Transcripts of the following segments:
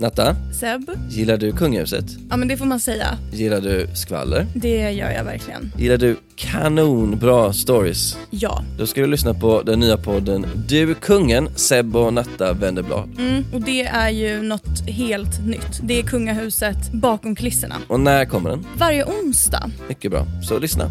Natta, Seb? gillar du kungahuset? Ja men det får man säga. Gillar du skvaller? Det gör jag verkligen. Gillar du kanonbra stories? Ja. Då ska du lyssna på den nya podden Du kungen, Seb och Natta vänder blad. Mm, och det är ju något helt nytt. Det är kungahuset bakom kulisserna. Och när kommer den? Varje onsdag. Mycket bra, så lyssna.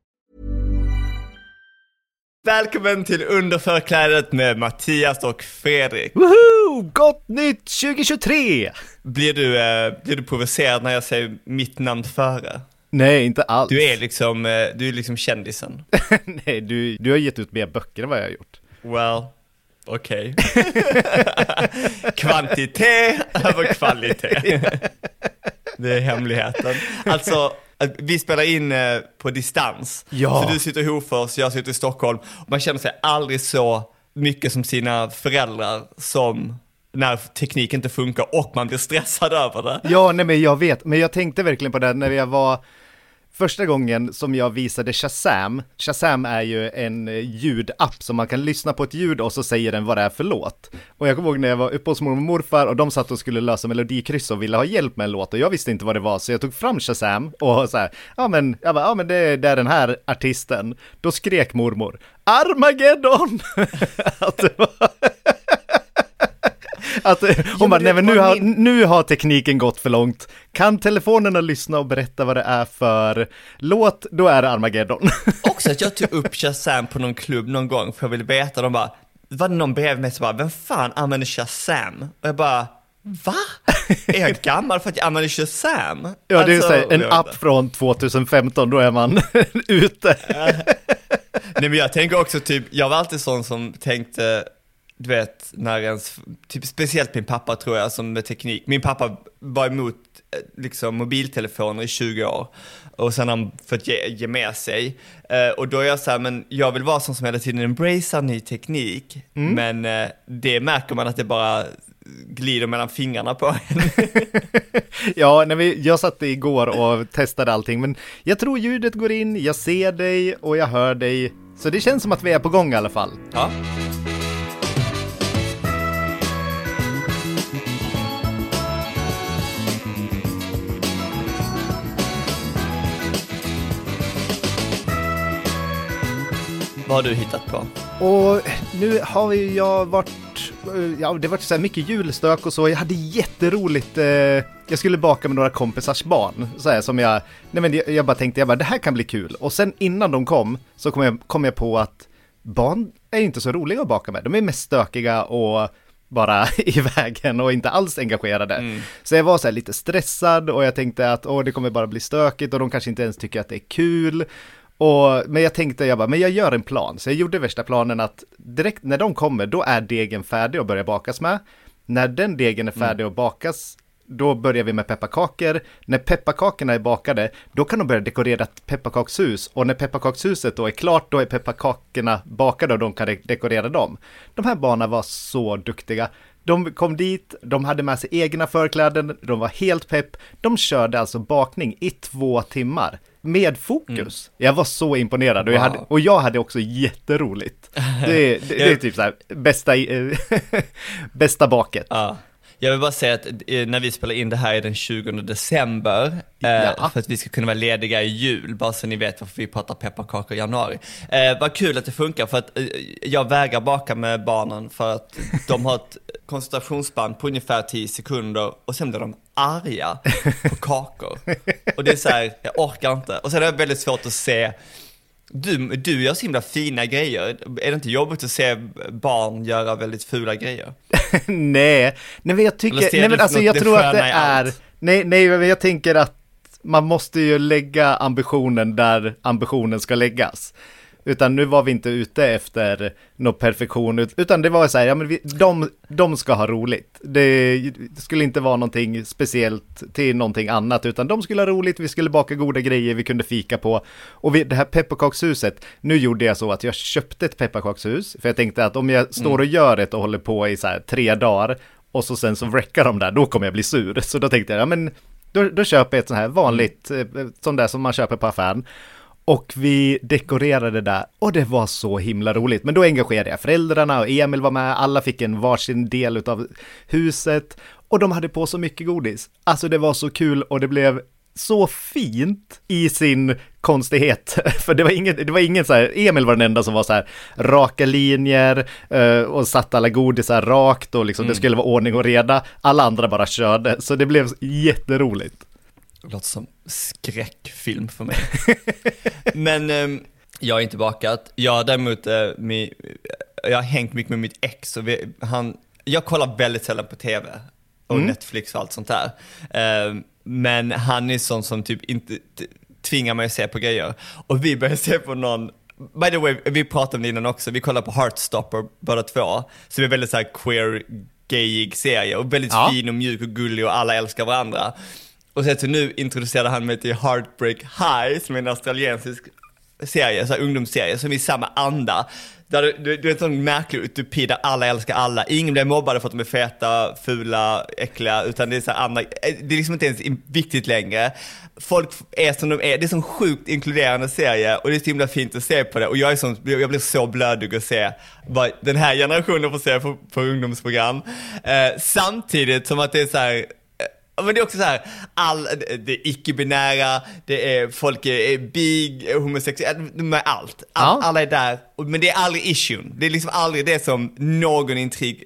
Välkommen till Under förklädet med Mattias och Fredrik. Woho! Gott nytt 2023! Blir du, eh, blir du provocerad när jag säger mitt namn före? Nej, inte alls. Du är liksom, eh, du är liksom kändisen. Nej, du, du har gett ut mer böcker än vad jag har gjort. Well, okej. Kvantitet över kvalitet. Det är hemligheten. Alltså, att vi spelar in eh, på distans. Ja. Så du sitter i Hofors, jag sitter i Stockholm. Man känner sig aldrig så mycket som sina föräldrar som när teknik inte funkar och man blir stressad över det. Ja, nej men jag vet, men jag tänkte verkligen på det när jag var Första gången som jag visade Shazam, Shazam är ju en eh, ljudapp som man kan lyssna på ett ljud och så säger den vad det är för låt. Och jag kommer ihåg när jag var uppe hos mormor och morfar och de satt och skulle lösa melodikryss och ville ha hjälp med en låt och jag visste inte vad det var så jag tog fram Shazam och så här, ja men, jag bara, ja men det, det är den här artisten. Då skrek mormor, Armageddon! att. Att, hon bara, det nej men nu har, nu har tekniken gått för långt. Kan telefonerna lyssna och berätta vad det är för låt, då är det Armageddon. Också att jag tog upp Shazam på någon klubb någon gång för jag ville veta, de bara, var det någon bredvid mig som bara, vem fan använder Shazam? Och jag bara, va? Är jag gammal för att jag använder Shazam? Ja, det är ju Alltså, så här, en app från 2015, då är man ute. Nej men jag tänker också typ, jag var alltid sån som tänkte, du vet, när ens, typ speciellt min pappa tror jag, som med teknik. Min pappa var emot eh, liksom mobiltelefoner i 20 år och sen har han fått ge, ge med sig. Eh, och då är jag så här, men jag vill vara sån som hela tiden embracear ny teknik, men eh, det märker man att det bara glider mellan fingrarna på en. Ja, när vi, jag satt igår och testade allting, men jag tror ljudet går in, jag ser dig och jag hör dig. Så det känns som att vi är på gång i alla fall. ja. Vad har du hittat på? Och nu har vi, jag varit, ja det har varit så här mycket julstök och så, jag hade jätteroligt, eh, jag skulle baka med några kompisars barn, så här som jag, nej men jag, jag bara tänkte, jag bara det här kan bli kul. Och sen innan de kom, så kom jag, kom jag på att barn är inte så roliga att baka med, de är mest stökiga och bara i vägen och inte alls engagerade. Så jag var så här lite stressad och jag tänkte att åh, det kommer bara bli stökigt och de kanske inte ens tycker att det är kul. Och, men jag tänkte, jag bara, men jag gör en plan. Så jag gjorde värsta planen att direkt när de kommer, då är degen färdig att börja bakas med. När den degen är färdig att bakas, då börjar vi med pepparkakor. När pepparkakorna är bakade, då kan de börja dekorera ett pepparkakshus. Och när pepparkakshuset då är klart, då är pepparkakorna bakade och de kan de- dekorera dem. De här barnen var så duktiga. De kom dit, de hade med sig egna förkläden, de var helt pepp. De körde alltså bakning i två timmar. Med fokus. Jag var så imponerad och jag, hade, Wow. och jag hade också jätteroligt. Det, det, det är typ så här, bästa, bästa baket. Ja. Jag vill bara säga att eh, när vi spelar in det här är den 20 december, eh, Ja. för att vi ska kunna vara lediga i jul, bara så ni vet varför vi pratar pepparkakor i januari. Eh, vad kul att det funkar, för att jag vägrar baka med barnen för att de har ett koncentrationsspann på ungefär 10 sekunder och sen blir de arga på kakor. Och det är så här, jag orkar inte. Och sen är det väldigt svårt att se du, du gör så himla fina grejer. Är det inte jobbigt att se barn göra väldigt fula grejer? nej, nej men jag tycker, nej men alltså jag tror att det är, nej, nej men jag tänker att man måste ju lägga ambitionen där ambitionen ska läggas. Utan nu var vi inte ute efter någon perfektion, ut- utan det var så här, ja men vi, de, de ska ha roligt. Det, skulle inte vara någonting speciellt till någonting annat, utan de skulle ha roligt, vi skulle baka goda grejer, vi kunde fika på. Och vi, det här pepparkakshuset, nu gjorde jag så att jag köpte ett pepparkakshus, för jag tänkte att om jag står och gör det och håller på i så här tre dagar, och så sen så wreckar de där, då kommer jag bli sur. Så då tänkte jag, ja men då, då köper jag ett sånt här vanligt, eh, sånt där som man köper på affären. Och vi dekorerade där och det var så himla roligt. Men då engagerade jag föräldrarna och Emil var med, alla fick en varsin del av huset och de hade på så mycket godis. Alltså det var så kul och det blev så fint i sin konstighet. För det var ingen, det var ingen så här, Emil var den enda som var så här raka linjer eh, och satt alla godisar rakt och liksom det skulle vara ordning och reda. Alla andra bara körde, så det blev jätteroligt. Det låter som skräckfilm för mig. Men ehm, jag har inte bakat. Jag har däremot, eh, mi, jag har hängt mycket med mitt ex och vi, han, jag kollar väldigt sällan på tv och Netflix och allt sånt där. Ehm, men han är sån som typ inte tvingar mig att se på grejer. Och vi började se på någon By the way, vi pratade om det innan också, vi kollar på Heartstopper båda två, som är väldigt så här queer, gayig serie och väldigt Ja. fin och mjuk och gullig och alla älskar varandra. Och sen så nu introducerade han mig till Heartbreak High, som är en australiensisk serie, så här ungdomsserie, som är i samma anda. Där du, du, du är en sån märklig utopi där alla älskar alla. Ingen blir mobbade för att de är feta, fula, äckliga, utan det är så andra, det är liksom inte ens viktigt längre. Folk är som de är, det är en sjukt inkluderande serie och det är så himla fint att se på det. Och jag, är sån, jag blir så blödig att se vad den här generationen får se på, på ungdomsprogram. Eh, samtidigt som att det är så här men det är också så här, all, det är icke-binära, det är folk är, big, homosexuella, de är allt. All, Ja. Alla är där, men det är aldrig issuen. Det är liksom aldrig det som någon intrig,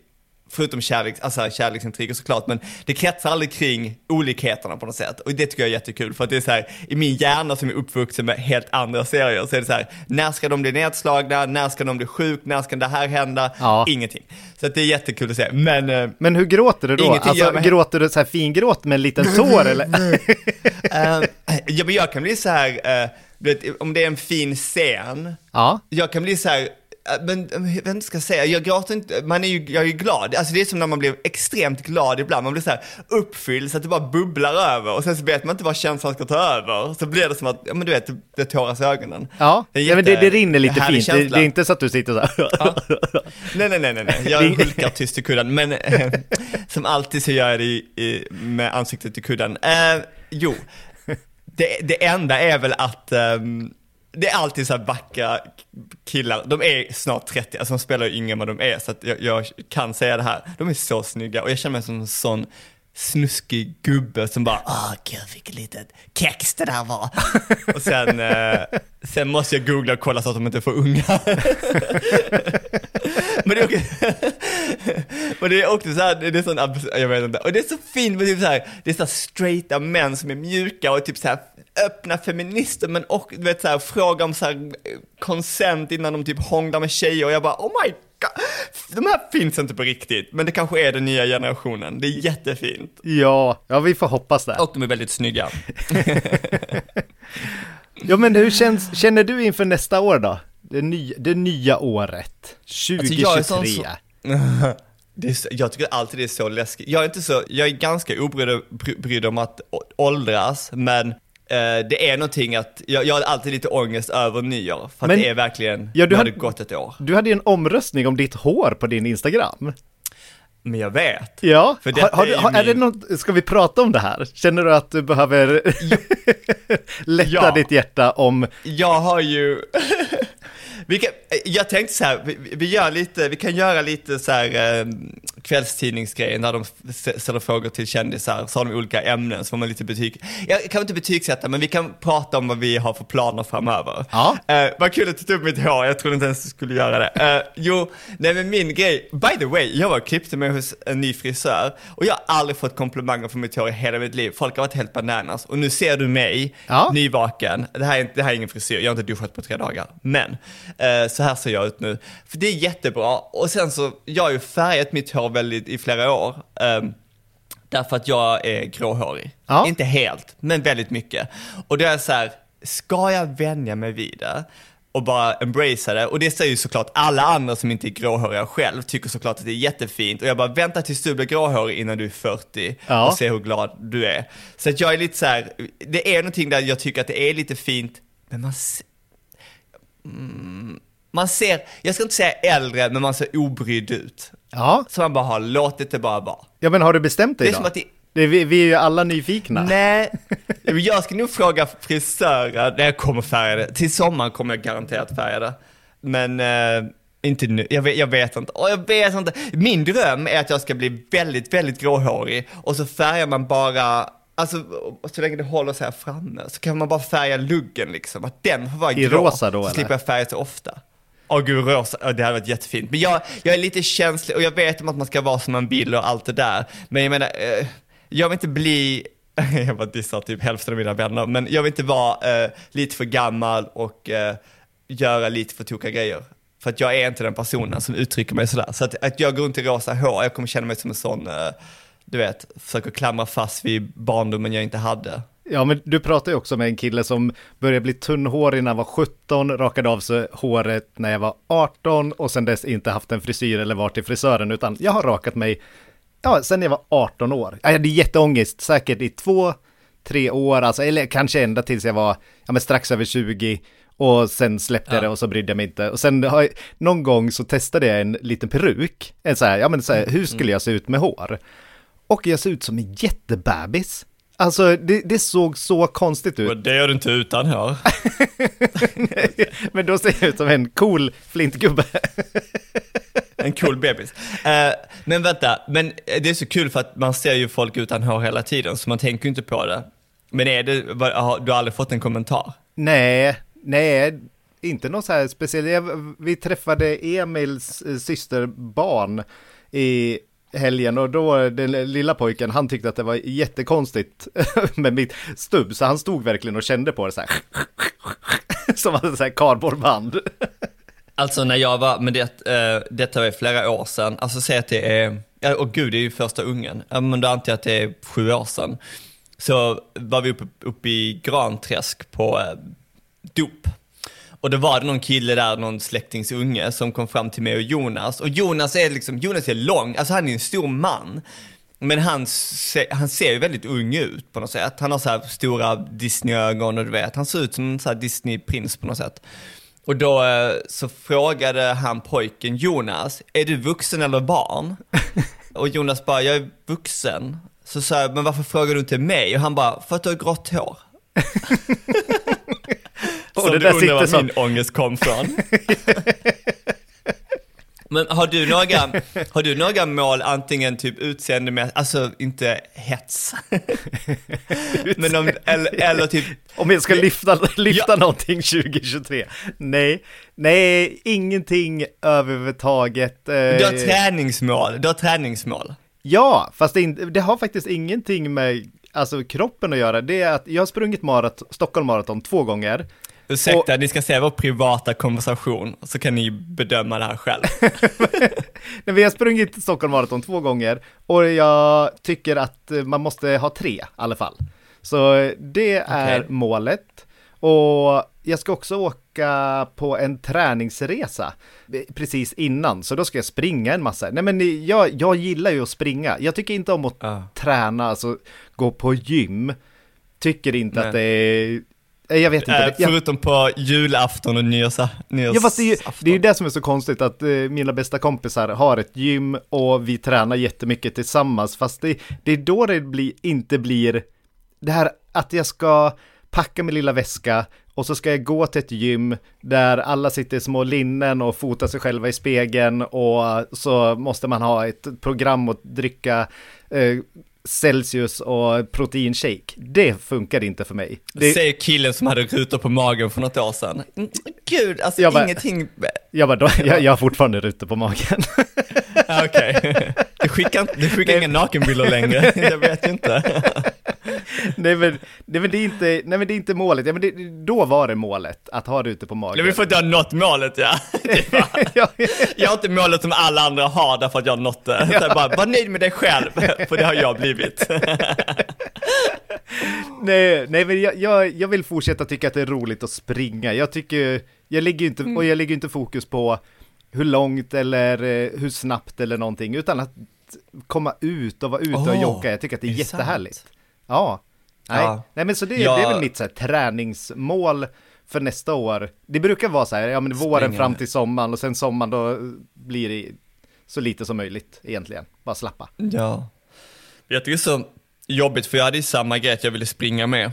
förutom kärleks, alltså kärleksintriger såklart, men det kretsar aldrig kring olikheterna på något sätt. Och det tycker jag är jättekul, för att det är så här, i min hjärna som är uppvuxen med helt andra serier, så är det så här, när ska de bli nedslagna, när ska de bli sjuk, när ska det här hända? Ja. Ingenting. Så att det är jättekul att se, men eh, Men hur gråter du då? Alltså gråter du så här fingråt med en liten tår eller? Eh, ja, men jag kan bli så här, du vet, om det är en fin scen, ja. jag kan bli så här, men eh, jag vet inte vad jag ska säga, jag gråter inte, man är ju, jag är ju glad. Alltså det är som när man blir extremt glad ibland, man blir så här uppfylld så att det bara bubblar över och sen så vet man inte vad känslan ska ta över. Så blir det som att, ja men du vet, det, tåras i ögonen. Ja, Det ja men det, jätte- det rinner lite fint. Det, det är inte så att du sitter så här. Nej, nej, nej, nej, nej. jag hulkar tyst i kudden, men eh, som alltid så gör jag det i, i, med ansiktet i kudden. Eh, jo, det, det enda är väl att ehm, det är alltid så här vackra killar, de är snart 30, alltså de spelar ju yngre än vad de är, så att jag, jag kan säga det här. De är så snygga och jag känner mig som en sån snuskig gubbe som bara åh gud vilket litet kex det där var. och sen, eh, sen måste jag googla och kolla så att de inte är för unga. Men det är också, men det är också så här, det är sån, jag vet inte, och det är så fint med typ så här, det är så straighta män som är mjuka och typ så här öppna feminister men och du vet så här, fråga om så här consent innan de typ hånglar med tjejer och jag bara oh my god, de här finns inte på riktigt, men det kanske är den nya generationen, det är jättefint. Ja, ja vi får hoppas det. Och de är väldigt snygga. Ja men hur känns, känner du inför nästa år då? Det, ny, det nya året, 2023. jag är sån som- Det är så, jag tycker alltid det är så läskigt. Jag är inte så, jag är ganska obrydd bry- om att åldras, men det är någonting att, jag, jag har alltid lite ångest över nyår, för att Men- det är verkligen, Ja, du hade- gått ett år. Du hade ju en omröstning om ditt hår på din Instagram. Men jag vet. Ja, För har, har, är har, är det min- något, ska vi prata om det här? Känner du att du behöver lätta Ja. ditt hjärta om, Jag har ju, vi kan, jag tänkte så här, vi, vi gör lite, vi kan göra lite så här eh, kvällstidningsgrejer när de ställer frågor till kändisar, så har de olika ämnen, så får man lite betyg. Jag kan inte betygsätta, men vi kan prata om vad vi har för planer framöver. Ja. Eh, vad kul att du tog upp mitt hår, jag trodde inte ens du skulle göra det. Eh, jo, nej men min grej, by the way, jag var och klippte mig hos en ny frisör och jag har aldrig fått komplimanger för mitt hår i hela mitt liv. Folk har varit helt bananas och nu ser du mig, Ja. nyvaken. Det här, är, det här är ingen frisyr, jag har inte duschat på tre dagar. Men, eh, så här ser jag ut nu. För det är jättebra. Och sen så, jag har ju färgat mitt hår väldigt i flera år. ehm, Därför att jag är gråhårig. Ja. Inte helt, men väldigt mycket. Och då är jag så här, ska jag vänja mig vid det? Och bara embracea det. Och det säger ju såklart alla andra som inte är gråhåriga själv, tycker såklart att det är jättefint. Och jag bara, vänta tills du blir gråhårig innan du är 40 Ja. och se hur glad du är. Så att jag är lite så här, det är någonting där jag tycker att det är lite fint, men man, mm, man ser, jag ska inte säga äldre, men man ser obrydd ut. Ja, Så man bara har låtit det bara vara. ja men har du bestämt dig Det är då? som att det, Det vi, vi är ju alla nyfikna. Nej, jag ska nog fråga frisören, när jag kommer färga det. Till sommaren kommer jag garanterat färga det. Men eh, inte nu, jag vet, jag vet inte. Åh, jag vet inte. Min dröm är att jag ska bli väldigt, väldigt gråhårig och så färgar man bara Alltså så länge det håller sig här framme så kan man bara färga luggen liksom, att den får vara I grå. rosa då, så eller? slipper jag färga så ofta. Åh gud, rosa, det hade varit jättefint. Men jag, jag är lite känslig och jag vet om att man ska vara som man vill och allt det där. Men jag menar, eh, jag vill inte bli, jag bara dissar typ hälften av mina vänner, men jag vill inte vara eh, lite för gammal och eh, göra lite för tokiga grejer. För att jag är inte den personen som uttrycker mig sådär. Så att, att jag går runt i rosa hår, jag kommer känna mig som en sån, eh, du vet, försöker klamra fast vid barndomen jag inte hade. Ja, men du pratar ju också med en kille som började bli tunnhårig när han var 17, rakade av sig håret när jag var 18 och sen dess inte haft en frisyr eller varit till frisören, utan jag har rakat mig, ja, sen jag var 18 år. Jag hade jätteångest, säkert i två, tre år, alltså, eller kanske ända tills jag var, ja men strax över 20. Och sen släppte jag det och så brydde jag mig inte. Och sen har jag, någon gång så testade jag en liten peruk. En så här, ja men så här, hur skulle jag se ut med hår? Och jag ser ut som en jättebebis. Alltså det, det såg så konstigt ut. Det gör du inte utan hår. Men då ser jag ut som en cool flintgubbe. En cool bebis. Eh, men vänta, men det är så kul för att man ser ju folk utan hår hela tiden, så man tänker ju inte på det. Men är det, har- du aldrig fått en kommentar? nej, nej, inte något så här speciellt. Vi träffade Emils systerbarn i helgen och då den lilla pojken, han tyckte att det var jättekonstigt med mitt stubb, så han stod verkligen och kände på det så här. Som hade så här kardborreband. Alltså när jag var, men det, eh, detta var ju flera år sedan, alltså säg att det är, ja, och gud det är ju första ungen, ja, men då antar jag att det är sju år sedan. Så var vi uppe, uppe i Granträsk på eh, dop. Och då var det någon kille där, någon släktings unge, som kom fram till mig och Jonas. Och Jonas är liksom, Jonas är lång, alltså han är en stor man. Men han, se, han ser ju väldigt ung ut på något sätt. Han har så här stora Disney-ögon och du vet, han ser ut som en så här Disney-prins på något sätt. Och då eh, så frågade han pojken Jonas, är du vuxen eller barn? Och Jonas bara, jag är vuxen. Så sa jag, men varför frågar du inte mig? Och han bara, för att du har grått hår. Och Som det du där undrar sitter var så. min ångest kom från. Men har du några, har du några mål, antingen typ utseende med, alltså inte hets, men om, eller, eller typ, Om jag ska lyfta, lyfta Ja. någonting 2023? Nej, nej, ingenting överhuvudtaget. Eh, du har träningsmål, du har träningsmål. Ja, fast det, det har faktiskt ingenting med alltså, kroppen att göra. Det är att jag har sprungit marat, Stockholm Marathon två gånger. Ursäkta, ni ska se vår privata konversation, så kan ni bedöma det här själv. Nej, vi har sprungit Stockholm Marathon två gånger och jag tycker att eh, man måste ha tre i alla fall. Så eh, det är Okej. målet. Och jag ska också åka på en träningsresa eh, precis innan, så då ska jag springa en massa. Nej men jag, jag gillar ju att springa. Jag tycker inte om att Ja. träna, alltså gå på gym. Tycker inte Nej. att det är... eh, Jag vet inte. Jag, förutom på julafton och nyårs, nyårsafton. Ja fast det är, ju, det är ju det som är så konstigt att eh, mina bästa kompisar har ett gym och vi tränar jättemycket tillsammans fast det, det är då det blir, inte blir det här att jag ska packa min lilla väska och så ska jag gå till ett gym där alla sitter i små linnen och fotar sig själva i spegeln och så måste man ha ett program att dricka eh, Celsius och proteinshake. Det funkar inte för mig. Det, Säger killen som hade rutor på magen för något år sedan. Mm, Gud, alltså Jag bara- ingenting... jag, bara, då, jag, jag har fortfarande rutor på magen. Ja, Okej. Du skickar, du skickar inga nakenbilder längre, jag vet ju inte. nej, men, nej, men det är inte, nej men det är inte målet, ja, men det, då var det målet, att ha det ute på magen. Nej, vi får inte ha nått målet ja. Bara- ja, Jag har inte målet som alla andra har därför att jag har nått det. Så jag bara, var nöjd med dig själv, för det har jag blivit. nej, nej, men jag, jag, jag vill fortsätta tycka att det är roligt att springa. Jag tycker, jag lägger inte, och jag lägger inte fokus på hur långt eller eh, hur snabbt eller någonting, utan att komma ut och vara ute och Åh, jogga. Jag tycker att det är, är jättehärligt. sant? Ja. Nej. Ja. nej, men så det, Jag- det är väl mitt så här, träningsmål för nästa år. Det brukar vara så här, ja men våren Springa. fram till sommaren och sen sommaren då blir det så lite som möjligt egentligen. Bara slappa. Ja. Jag tycker det är så jobbigt för jag hade ju samma grej att jag ville springa med.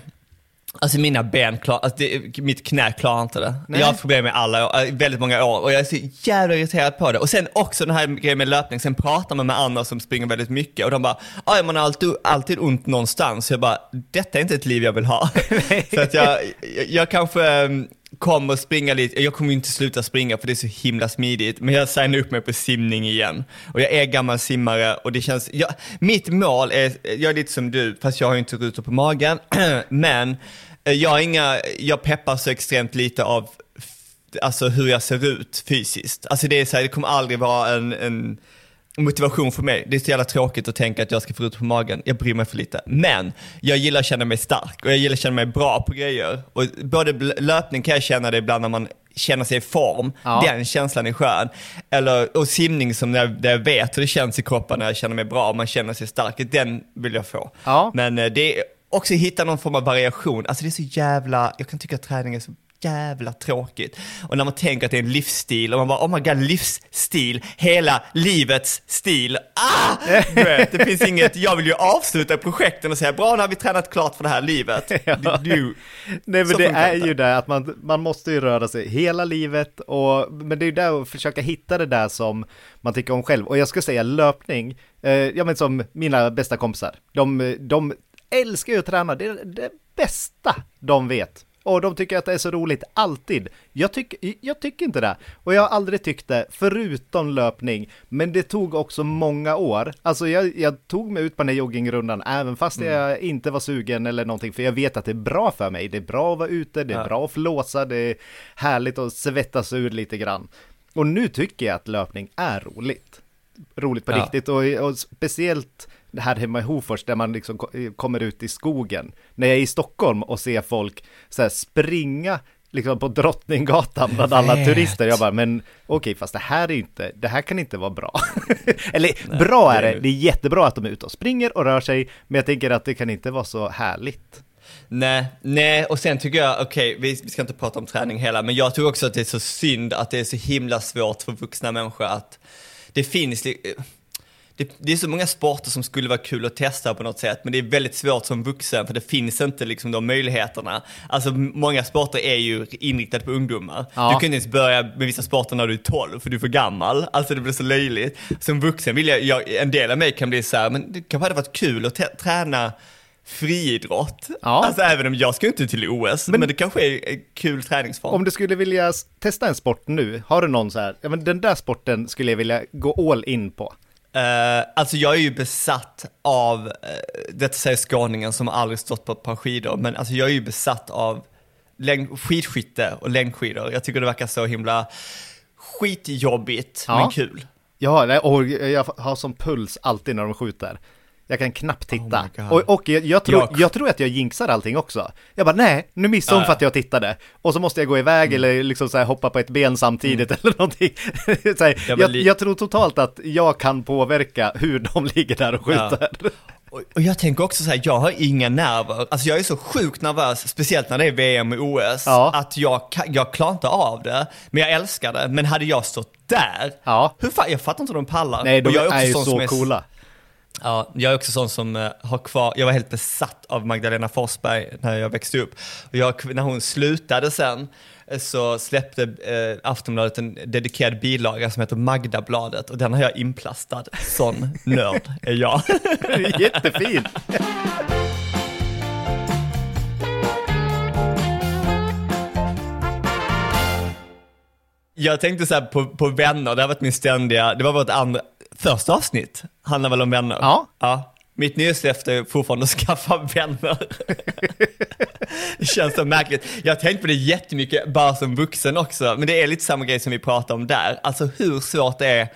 Alltså mina ben, klar, alltså det, mitt knä klarar inte det. Nej. Jag har haft problem med alla äh, väldigt många år och jag är så jävla irriterad på det. Och sen också den här grejen med löpning, sen pratar man med andra som springer väldigt mycket och de bara, ja man har alltid, alltid ont någonstans. Så jag bara, detta är inte ett liv jag vill ha. så att jag, jag, jag kanske ähm, kommer springa lite, jag kommer ju inte sluta springa för det är så himla smidigt, men jag signar upp mig på simning igen. Och jag är gammal simmare och det känns, jag, mitt mål är, jag är lite som du, fast jag har ju inte rutor på magen, men eh, jag har inga, jag peppar så extremt lite av alltså hur jag ser ut fysiskt. Alltså det är så här, det kommer aldrig vara en, en motivation för mig. Det är så jävla tråkigt att tänka att jag ska få ut på magen. Jag bryr mig för lite. Men jag gillar att känna mig stark och jag gillar att känna mig bra på grejer. Och både löpning kan jag känna det ibland när man känner sig i form. Ja. Den känslan är skön. Eller, och simning som när jag, där jag vet hur det känns i kroppen när jag känner mig bra och man känner sig stark. Den vill jag få. Ja. Men eh, det är också hitta någon form av variation. Alltså det är så jävla, jag kan tycka att träning är så jävla tråkigt. Och när man tänker att det är en livsstil och man bara oh my god livsstil, hela livets stil. Ah! Vet, det finns inget, jag vill ju avsluta projekten och säga bra nu har vi tränat klart för det här livet. Ja. Du, Nej men det är ju det att man, man måste ju röra sig hela livet och men det är ju där att försöka hitta det där som man tycker om själv och jag ska säga löpning, eh, ja men som mina bästa kompisar, de, de älskar ju att träna, det är det bästa de vet. Och de tycker att det är så roligt, alltid. Jag, tyck, jag tycker inte det. Och jag har aldrig tyckt det, förutom löpning. Men det tog också många år. Alltså jag, jag tog mig ut på den här joggingrundan, även fast jag inte var sugen eller någonting. För jag vet att det är bra för mig. Det är bra att vara ute, det är Ja. bra att flåsa, det är härligt att svettas ur lite grann. Och nu tycker jag att löpning är roligt. Roligt på Ja. riktigt och, och speciellt här hemma i Hofors där man liksom ko- kommer ut i skogen. När jag är i Stockholm och ser folk så här springa liksom på Drottninggatan bland alla turister. Jag bara, men okej, fast det här är inte, det här kan inte vara bra. Eller bra är det det, är- jättebra att de är ute och springer och rör sig, men jag tänker att det kan inte vara så härligt. Nej, nej, och sen tycker jag, okej, vi, vi ska inte prata om träning hela, men jag tror också att det är så synd att det är så himla svårt för vuxna människor att det finns, det, det är så många sporter som skulle vara kul att testa på något sätt, men det är väldigt svårt som vuxen för det finns inte liksom de möjligheterna. Alltså många sporter är ju inriktade på ungdomar. Ja. Du kan inte ens börja med vissa sporter när du är 12 för du är för gammal. Alltså det blir så löjligt. Som vuxen vill jag, jag en del av mig kan bli så här, men det kanske hade varit kul att träna friidrott. Ja. Alltså även om jag ska inte till OS, men, det kanske är en kul träningsform. Om du skulle vilja testa en sport nu, har du någon så här, ja men den där sporten skulle jag vilja gå all in på. Eh, alltså jag är ju besatt av, uh, detta säger skåningen som aldrig stått på ett par skidor, men alltså jag är ju besatt av längd, skidskytte och längdskidor. Jag tycker det verkar så himla skitjobbigt, Ja. men kul. Ja, nej, och jag har som puls alltid när de skjuter. Jag kan knappt titta. Oh my God. och och jag, jag, tror, Jag- jag tror att jag jinxar allting också. Jag bara, nej, nu missade hon Ja, ja. för att jag tittade. Och så måste jag gå iväg eller liksom så här hoppa på ett ben samtidigt eller någonting. så här, Ja, jag, jag tror totalt att jag kan påverka hur de ligger där och skjuter. Och, och jag tänker också så här, jag har inga nerver. Alltså jag är så sjukt nervös, speciellt när det är VM och OS, Ja. att jag, jag klarar inte av det. Men jag älskar det. Men hade jag stått där, Ja. hur fan, jag fattar inte hur de pallar. Nej, de Och jag är, ju sån så som är- coola. Ja, jag är också sån som eh, har kvar, jag var helt besatt av Magdalena Forsberg när jag växte upp. Och jag, när hon slutade sen eh, så släppte eh, Aftonbladet en dedikerad bilaga som heter Magdabladet och den har jag inplastad. Sån nörd är jag. Jättefin! Jag tänkte så här på, på vänner, det har varit min ständiga, det var vårt andra, första avsnitt handlar väl om vänner? Ja. ja. Mitt nyårslöfte är fortfarande att skaffa vänner. det känns så märkligt. Jag har tänkt på det jättemycket, bara som vuxen också, men det är lite samma grej som vi pratade om där. Alltså hur svårt det är. Eh,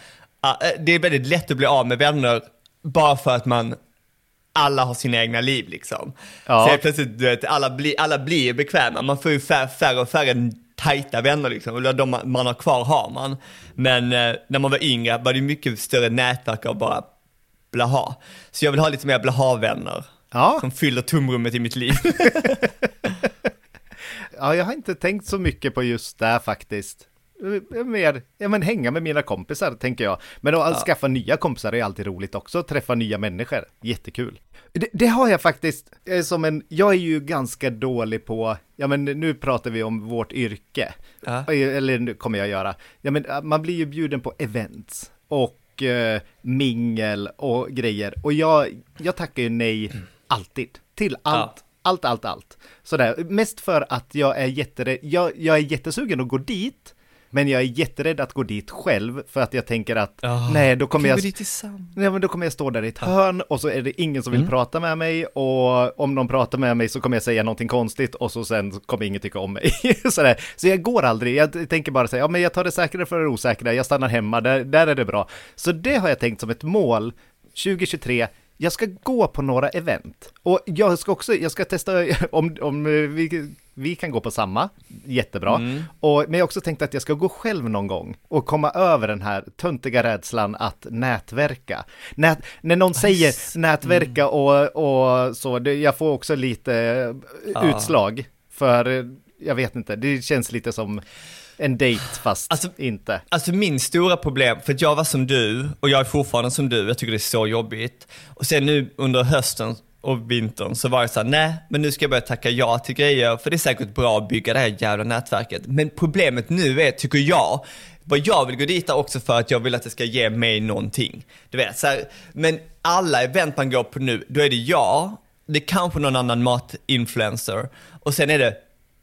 Det är väldigt lätt att bli av med vänner bara för att man alla har sina egna liv liksom. Ja. Så plötsligt, du vet, alla, bli, alla blir bekväma, man får ju färre, färre och färre tajta vänner liksom, och de man- har kvar har man. Men eh, när man var yngre var det mycket större nätverk av bara blaha. Så jag vill ha lite mer blaha-vänner. Ja. Som fyller tomrummet i mitt liv. Ja, jag har inte tänkt så mycket på just det faktiskt. Eh, Mer, ja men hänga med mina kompisar tänker jag. Men att skaffa nya kompisar är alltid roligt också, träffa nya människor. Jättekul. Det, det har jag faktiskt, eh, som en, jag är ju ganska dålig på, ja men nu pratar vi om vårt yrke. Ja. Eh, Eller nu kommer jag göra. Ja men man blir ju bjuden på events. Och eh, mingel och grejer. Och jag, jag tackar ju nej alltid. Till allt. Ja. Allt, allt, allt. Sådär, mest för att jag är jätterädd, jag, jag är jättesugen att gå dit, men jag är jätterädd att gå dit själv, för att jag tänker att, nej, då kommer jag... Nej, men då kommer jag stå där i ett hörn och så är det ingen som vill Mm. prata med mig och om någon pratar med mig så kommer jag säga någonting konstigt och så sen kommer ingen tycka om mig. Sådär. Så jag går aldrig, jag tänker bara säga, ja men jag tar det säkra för det osäkra, jag stannar hemma, där, där är det bra. Så det har jag tänkt som ett mål 2023, jag ska gå på några event. Och jag ska också, jag ska testa om, om vi, vi kan gå på samma, jättebra. Och, men jag har också tänkt att jag ska gå själv någon gång och komma över den här töntiga rädslan att nätverka. Nät, när någon säger nätverka och, och så, det, jag får också lite eh, utslag. För eh, jag vet inte, det känns lite som en dejt fast Alltså- inte. Alltså min stora problem, för att jag var som du och jag är fortfarande som du, jag tycker det är så jobbigt. Och sen nu under hösten och vintern så var jag såhär, nej, men nu ska jag börja tacka ja till grejer, för det är säkert bra att bygga det här jävla nätverket. Men problemet nu är, tycker jag, vad jag vill gå dit är också för att jag vill att det ska ge mig någonting. Du vet, så här, men alla event man går på nu, då är det jag, det är kanske någon annan matinfluencer och sen är det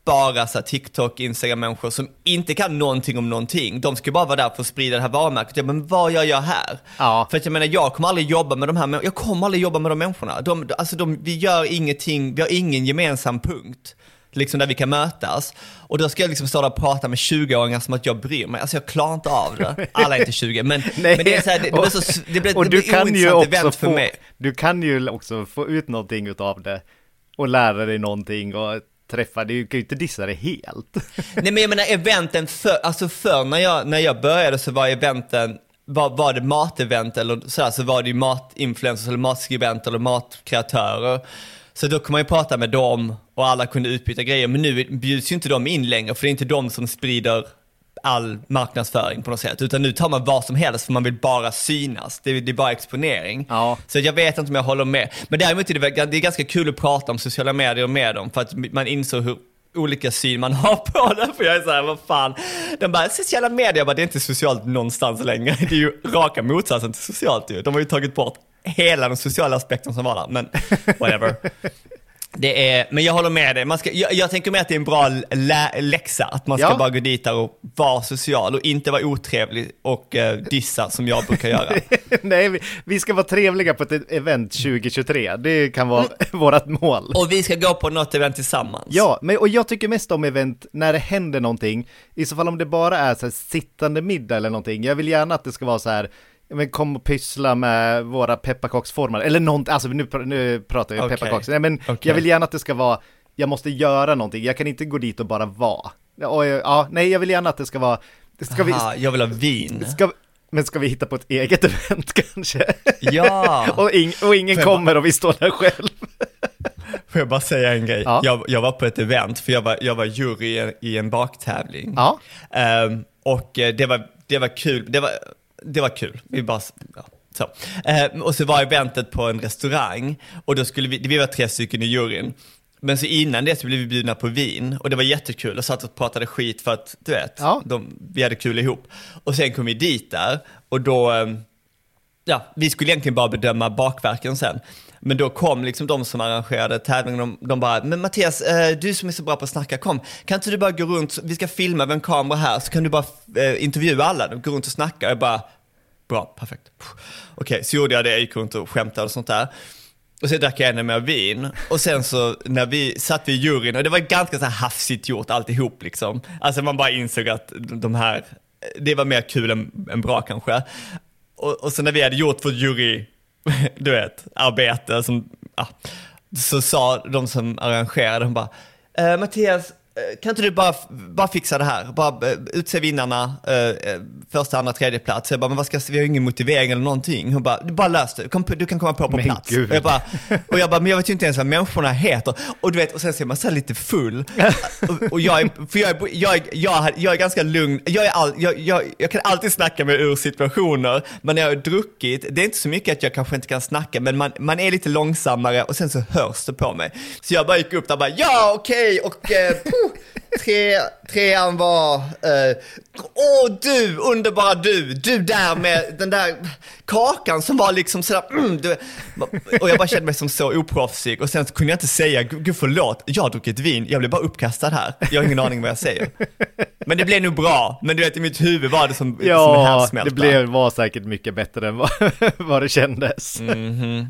bara så TikTok, Instagram-människor som inte kan någonting om någonting. De ska bara vara där för att sprida det här varumärket. Ja, men vad gör jag här? Ja. För att jag menar, jag kommer aldrig jobba med de här Jag kommer aldrig jobba med de människorna. De, alltså de, vi gör ingenting, vi har ingen gemensam punkt. Liksom där vi kan mötas. Och då ska jag liksom stå där och prata med 20-åringar som att jag bryr mig. Alltså jag klarar inte av det. Alla är inte 20, men, men det är så här, det, det blir så, det blir, och det du blir kan ju också få, du kan ju också få ut någonting utav det och lära dig någonting och träffar, du kan ju inte dissa det helt. Nej men jag menar eventen för, alltså förr när jag, när jag började så var eventen, var, var det matevent eller sådär så var det ju matinfluencers eller matskribenter eller matkreatörer. Så då kunde man ju prata med dem och alla kunde utbyta grejer. Men nu bjuds ju inte de in längre för det är inte de som sprider all marknadsföring på något sätt. Utan nu tar man vad som helst för man vill bara synas. Det är, det är bara exponering. Ja. Så jag vet inte om jag håller med. Men däremot är det, det är ganska kul att prata om sociala medier med dem för att man insåg hur olika syn man har på det. För jag är såhär, vad fan. De bara, sociala medier, jag bara, det är inte socialt någonstans längre. Det är ju raka motsatsen till socialt ju. De har ju tagit bort hela den sociala aspekten som var där. Men whatever. Det är, men jag håller med dig. Man ska, jag, jag tänker mer att det är en bra lä, läxa. Att man ska Ja. bara gå dit där och vara social och inte vara otrevlig och eh, dissa som jag brukar göra. Nej, vi, vi ska vara trevliga på ett event 2023. Det kan vara vårat mål. Och vi ska gå på något event tillsammans. Ja, men, och jag tycker mest om event när det händer någonting. I så fall om det bara är så här sittande middag eller någonting. Jag vill gärna att det ska vara så här, men kom och pyssla med våra pepparkaksformar. Eller någonting, alltså nu, nu pratar jag Okej. pepparkaks. Nej, men Okej. jag vill gärna att det ska vara, jag måste göra någonting. Jag kan inte gå dit och bara vara. Ja, ja nej, jag vill gärna att det ska vara, ska vi, Aha, jag vill ha vin. ska, men ska vi hitta på ett eget event kanske? Ja. och, ing, och ingen Får jag bara- kommer och vi står där själv. Får jag bara säga en grej? Ja. Jag, jag var på ett event, för jag var, jag var jury i en, i en baktävling. Ja. Ehm, och eh, det var, det var kul. Det var, det var kul. Vi bara, ja, så. Ehm, och så var eventet på en restaurang och då skulle vi, vi var tre stycken i juryn. Men så innan det så blev vi bjudna på vin och det var jättekul och satt och pratade skit för att, du vet, Ja. de, vi hade kul ihop. Och sen kom vi dit där och då, ehm, ja, vi skulle egentligen bara bedöma bakverken sen. Men då kom liksom de som arrangerade tävlingen, de, de bara, men Mattias, eh, du som är så bra på att snacka, kom, kan inte du bara gå runt, vi ska filma med en kamera här, så kan du bara eh, intervjua alla, gå runt och snacka. Jag bara, bra, perfekt. Okej, så gjorde jag det, jag gick runt och skämtade och sånt där. Och så drack jag ännu mer vin. Och sen så när vi satt vid juryn, och det var ganska så här hafsigt gjort alltihop liksom. Alltså man bara insåg att de här, det var mer kul än, än bra kanske. Och, och så när vi hade gjort vårt jury, du vet, arbete som, ja, så sa de som arrangerade, de bara, eh, Mattias, kan inte du bara, bara fixa det här? Bara eh, utse vinnarna, eh, eh, första, andra, tredje plats. Jag bara, men vad ska, vi har ingen motivering eller någonting. Hon bara, du bara lös det, Kom, du kan komma på på Men plats. gud. Och jag, bara, och jag bara, men jag vet ju inte ens vad människorna heter. Och du vet, och sen ser man så här lite full. Och, och jag, är, för jag, är, jag, är, jag, är- jag är ganska lugn, jag, är all, jag, jag, jag kan alltid snacka mig ur situationer, men när jag har druckit, det är inte så mycket att jag kanske inte kan snacka, men man, man är lite långsammare och sen så hörs det på mig. Så jag bara gick upp där och bara, ja okej, och eh, tre, trean var, eh, åh du, underbara du, du där med den där kakan som var liksom sådär, mm, du, och jag bara kände mig som så oproffsig och sen kunde jag inte säga, "Gud, förlåt, jag har druckit vin, jag blev bara uppkastad här, jag har ingen aning vad jag säger. Men det blev nog bra, men du vet i mitt huvud var det som, som en Ja, härdsmälta. det blev, var säkert mycket bättre än vad, vad det kändes. Mm.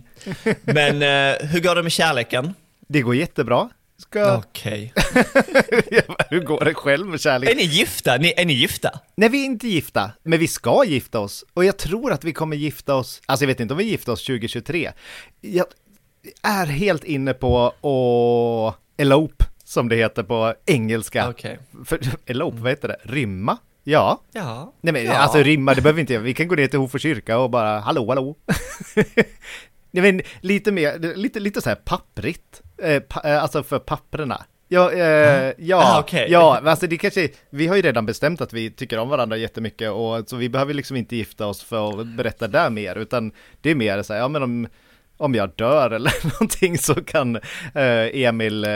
Men eh, hur går det med kärleken? Det går jättebra. Ska... Okej. Hur går det själv med Är kärlek? ni gifta? Ni, är ni gifta? Nej, vi är inte gifta, men vi ska gifta oss. Och jag tror att vi kommer gifta oss, alltså jag vet inte om vi gifter oss 2023. Jag är helt inne på att elope, som det heter på engelska. Okej. För elope, vad heter det? Rimma? Ja. Ja. Nej men Ja. alltså rimma, det behöver vi inte göra. Vi kan gå ner till Hofors kyrka och bara hallå, hallå. Nej men lite mer, lite, lite så här papprigt. Eh, pa, eh, alltså för papprena. Ja, eh, ja, Ah, okej. ja, alltså det kanske, vi har ju redan bestämt att vi tycker om varandra jättemycket och så vi behöver liksom inte gifta oss för att berätta där mer, utan det är mer så här, ja men om, om jag dör eller någonting så kan eh, Emil eh,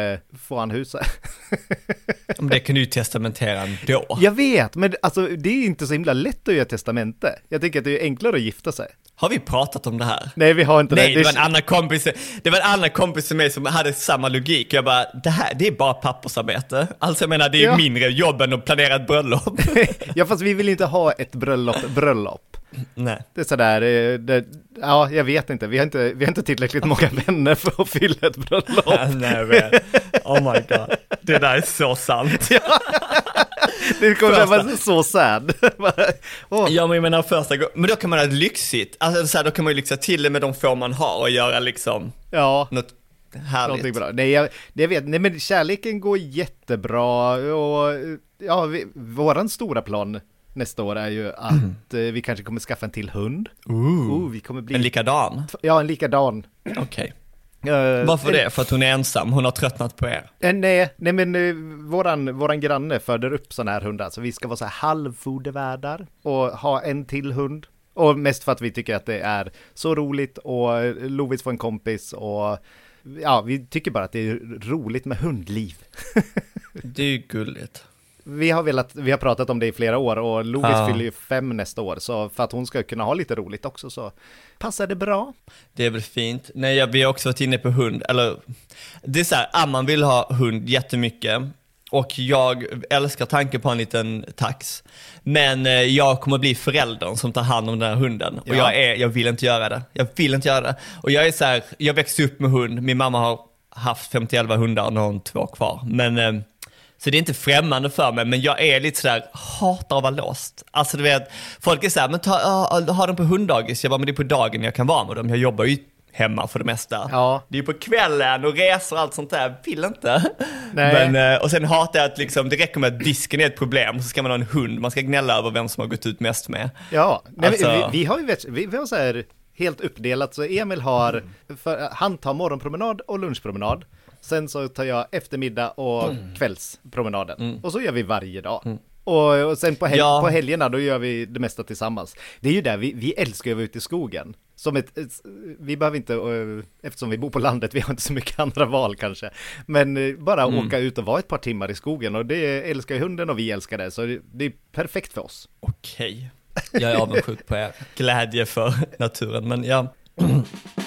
få han huset. Det kan du ju testamentera ändå. Jag vet, men alltså det är inte så himla lätt att göra testamente. Jag tänker att det är enklare att gifta sig. Har vi pratat om det här? Nej, vi har inte Nej, det. det var en annan kompis, det var en annan kompis som mig som hade samma logik. Jag bara, det här, det är bara pappersarbete. Alltså jag menar, det är Ja. mindre jobb än att planera ett bröllop. ja, fast vi vill inte ha ett bröllop, bröllop. Nej. Det är sådär, eh, det, ja, jag vet inte. Vi har inte, vi har inte tillräckligt många vänner för att fylla ett bröllop. Nej, vet. Oh my god. Det där är så sant. Det kommer Första. vara så sad. Åh, Ja men jag menar första gången, men då kan man ha ett lyxigt, alltså så här, då kan man ju lyxa till det med de få man har och göra liksom ja, något någonting härligt. bra. Nej, jag, det jag vet, nej men kärleken går jättebra och ja, vi, våran stora plan nästa år är ju att eh, vi kanske kommer skaffa en till hund. Oh, vi kommer bli, En likadan? ja, en likadan. Okej. Eh, Varför en- det? För att hon är ensam, hon har tröttnat på er? Eh, Nej, nej men eh, våran, våran granne föder upp sådana här hundar, så vi ska vara så här halvfodervärdar och ha en till hund. Och mest för att vi tycker att det är så roligt och eh, Lovis får en kompis och ja, vi tycker bara att det är roligt med hundliv. Det är ju gulligt. Vi har velat, vi har pratat om det i flera år och Lovis Ja. fyller ju fem nästa år, så för att hon ska kunna ha lite roligt också så passar det bra. Det är väl fint. Nej, jag, vi har också varit inne på hund, eller det är så här, Amman vill ha hund jättemycket. Och jag älskar tanken på en liten tax. Men eh, jag kommer bli föräldern som tar hand om den här hunden. Och Ja. jag, är, jag vill inte göra det. Jag vill inte göra det. Och jag är så här, jag växte upp med hund. Min mamma har haft 51 hundar och nu har hon två kvar. Men, eh, så det är inte främmande för mig, men jag är lite sådär, hatar att vara låst. Alltså du vet, folk är såhär, men ta, ja, ha dem på hunddagis. Jag bara, men det är på dagen jag kan vara med dem. Jag jobbar ju hemma för det mesta. Ja. Det är ju på kvällen och resor och allt sånt där. Vill inte. Nej. Men, eh, och sen hatar jag att liksom, det räcker med att disken är ett problem, så ska man ha en hund. Man ska gnälla över vem som har gått ut mest med. Ja, nej, Alltså- vi, vi har ju vi, vi har så här helt uppdelat, så Emil har, för, han tar morgonpromenad och lunchpromenad. Sen så tar jag eftermiddag och kvällspromenaden. Och så gör vi varje dag. Och, och sen på, hel- Ja. på helgerna då gör vi det mesta tillsammans. Det är ju där vi, vi älskar att vara ute i skogen. Som ett, ett, vi behöver inte, eh, eftersom vi bor på landet, vi har inte så mycket andra val kanske. Men eh, bara åka ut och vara ett par timmar i skogen och det älskar hunden och vi älskar det. Så det, det är perfekt för oss. Okej. Jag är avundsjuk på er glädje för naturen, men ja.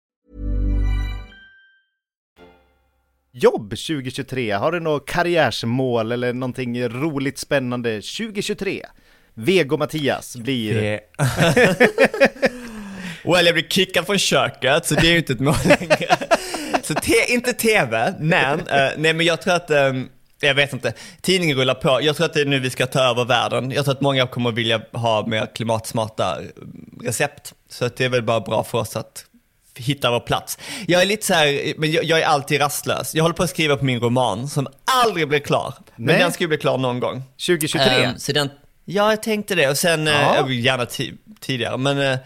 Jobb 2023, har du något karriärsmål eller någonting roligt spännande 2023? Vego Mattias blir... Yeah. well, jag blir kickad från köket, så det är ju inte ett mål längre. Så te, inte TV, men, uh, nej men jag tror att, um, jag vet inte, tidningen rullar på. Jag tror att det är nu vi ska ta över världen. Jag tror att många kommer vilja ha mer klimatsmarta eh, recept. Så att det är väl bara bra för oss att hitta vår plats. Jag är lite så här, men jag, jag är alltid rastlös. Jag håller på att skriva på min roman som aldrig blir klar. Men Nej. den ska ju bli klar någon gång. 2023? Ehm, så den, ja, jag tänkte det och sen, eh, Ja. jag vill gärna ti- tidigare, men, eh,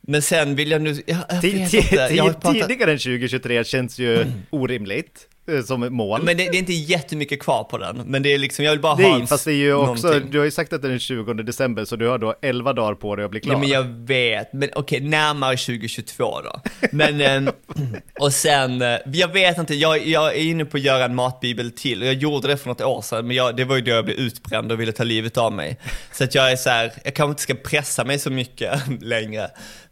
men sen vill jag nu, jag, jag vet inte. Jag pratat, Tidigare än 2023 känns ju orimligt eh, som mål. men det, det är inte jättemycket kvar på den, men det är liksom, jag vill bara ha Nej, en, fast det är ju också, någonting. du har ju sagt att det är den 20 december, så du har då 11 dagar på dig att bli klar. Ja men jag vet, men okej, närmare 2022 då. Men, ehm, och sen, eh, jag vet inte, jag, jag är inne på att göra en matbibel till. Jag gjorde det för något år sedan, men jag, det var ju då jag blev utbränd och ville ta livet av mig. Så att jag är så här, jag kanske inte ska pressa mig så mycket längre.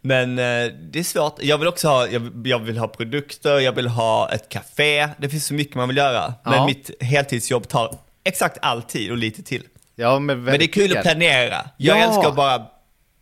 Men eh, det är svårt. Jag vill också ha, jag, jag vill ha produkter, jag vill ha ett café. Det finns så mycket man vill göra. Men Ja. mitt heltidsjobb tar exakt all tid och lite till. Ja, men, Men det är kul att planera. Jag Ja. älskar att bara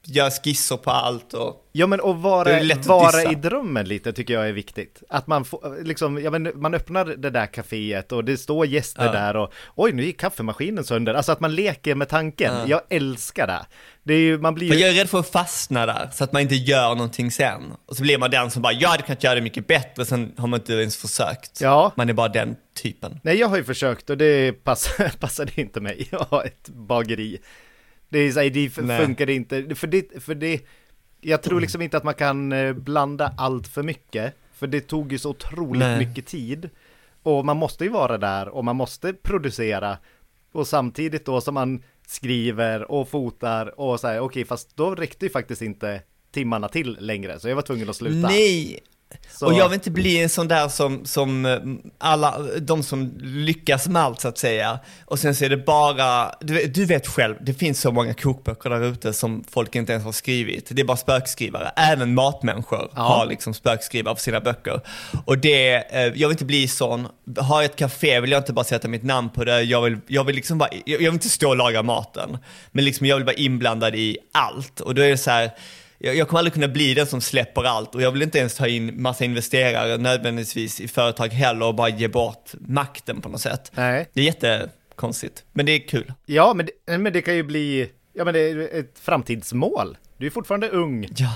göra skisser på allt och... Ja men Det vara, vara i drömmen lite tycker jag är viktigt. Att man får, liksom, ja men man öppnar det där kaféet och det står gäster Ja. där och oj nu gick kaffemaskinen sönder. Alltså att man leker med tanken. Ja. Jag älskar det. Det är ju, man blir ju... jag är rädd för att fastna där, så att man inte gör någonting sen. Och så blir man den som bara, jag hade kunnat göra det mycket bättre, sen har man inte ens försökt. Ja. Man är bara den typen. Nej jag har ju försökt och det passar, passade inte mig att ha ett bageri. Det är här, det Nej. funkar inte, för det, för det, jag tror liksom inte att man kan eh, blanda allt för mycket. För det tog ju så otroligt Nej. mycket tid. Och man måste ju vara där och man måste producera. Och samtidigt då som man skriver och fotar och så här, okej fast då räckte ju faktiskt inte timmarna till längre. Så jag var tvungen att sluta. Nej! Så, Och jag vill inte bli en sån där som, som eh, alla, de som lyckas med allt så att säga. Och sen så är det bara, du, vet- du vet själv, det finns så många kokböcker där ute som folk inte ens har skrivit. Det är bara spökskrivare. Även matmänniskor Ja. har liksom spökskrivare på sina böcker. Och det, eh, jag vill inte bli sån. Har jag ett café vill jag inte bara sätta mitt namn på det. Jag vill, jag vill liksom bara, jag jag vill inte stå och laga maten. Men liksom jag vill vara inblandad i allt. Och då är det så här, jag, jag kommer aldrig kunna bli den som släpper allt och jag vill inte ens ta in massa investerare nödvändigtvis i företag heller och bara ge bort makten på något sätt. Nej. Det är jättekonstigt, men det är kul. Ja, men det, men det kan ju bli, ja men det är ett framtidsmål. Du är fortfarande ung. Ja.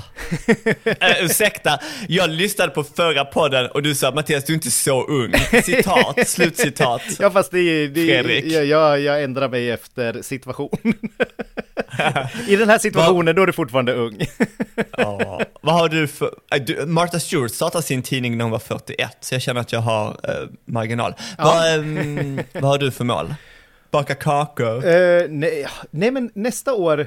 uh, ursäkta, jag lyssnade på förra podden och du sa Mattias du är inte så ung. Citat, slutcitat. Ja fast det, är- det är- Fredrik. jag, jag, jag ändrar mig efter situation. I den här situationen då är du fortfarande ung. Ja. Vad har du för, äh, du, Martha Stewart startade sin tidning när hon var 41, så jag känner att jag har eh, marginal. Vad, ehm, vad har du för mål? Baka kakor? Eh, nej, nej men nästa år,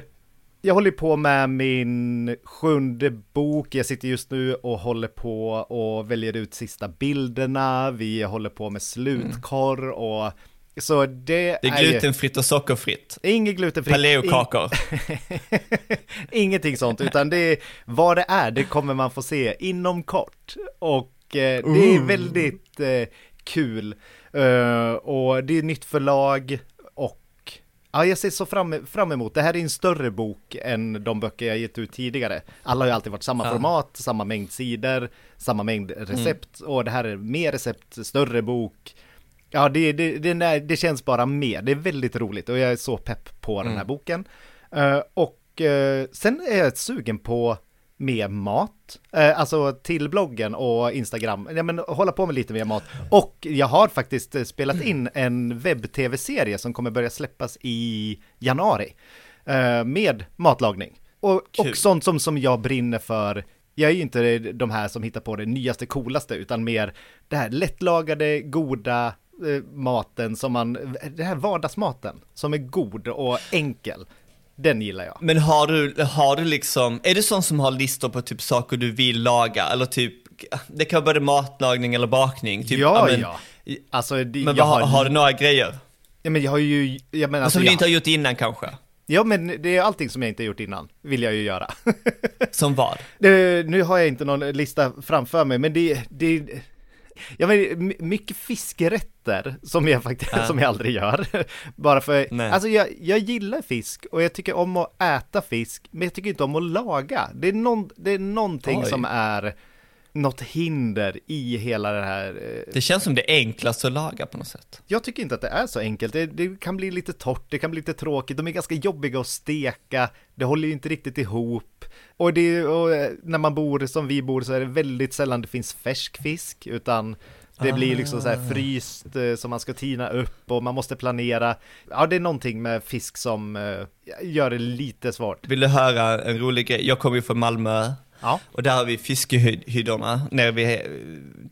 jag håller på med min sjunde bok, jag sitter just nu och håller på och väljer ut sista bilderna, vi håller på med slutkorr och så det, Det är glutenfritt och sockerfritt. Inget glutenfritt. Paleokakor. Ingenting sånt, utan det är vad det är, det kommer man få se inom kort. Och eh, det Mm. är väldigt eh, kul. Eh, och det är nytt förlag ja, jag ser så fram, fram emot. Det här är en större bok än de böcker jag gett ut tidigare. Alla har ju alltid varit samma Ja. format, samma mängd sidor, samma mängd recept. Och det här är mer recept, större bok. Ja, det, det, det, det känns bara med. Det är väldigt roligt och jag är så pepp på den här boken. Eh, och eh, sen är jag sugen på mer mat, Eh, alltså till bloggen och Instagram. Ja, men hålla på med lite mer mat. Och jag har faktiskt eh, spelat in en webb-tv-serie som kommer börja släppas i januari eh, med matlagning. Och, Kul. och sånt som, som jag brinner för. Jag är ju inte de här som hittar på det nyaste, coolaste, utan mer det här lättlagade, goda eh, maten som man, det här vardagsmaten som är god och enkel. Den gillar jag. Men har du, har du liksom, är du sån som har listor på typ saker du vill laga? Eller typ, det kan vara både matlagning eller bakning. Typ, ja, men, ja. Alltså, det, Men vad, har, har du några grejer? Ja, men jag har ju, jag menar, alltså, som du jag, inte har gjort innan kanske? Ja, men det är allting som jag inte har gjort innan, vill jag ju göra. Som vad? det, nu har jag inte någon lista framför mig, men det, det Ja men my- mycket fiskerätter som jag faktiskt, Ja. som jag aldrig gör. Bara för, Nej. alltså jag, jag gillar fisk och jag tycker om att äta fisk, men jag tycker inte om att laga. Det är, någon, det är någonting Oj. som är något hinder i hela det här. eh, Det känns som det är enklast att laga på något sätt. Jag tycker inte att det är så enkelt. Det, det kan bli lite torrt, det kan bli lite tråkigt, de är ganska jobbiga att steka, det håller ju inte riktigt ihop. Och, det, och eh, när man bor som vi bor så är det väldigt sällan det finns färsk fisk, utan det blir liksom så här fryst eh, som man ska tina upp och man måste planera. Ja, det är någonting med fisk som gör det lite svårt. Vill du höra en rolig grej? Jag kommer ju från Malmö. Ja. Och där har vi fiskehyddorna nere vid eh,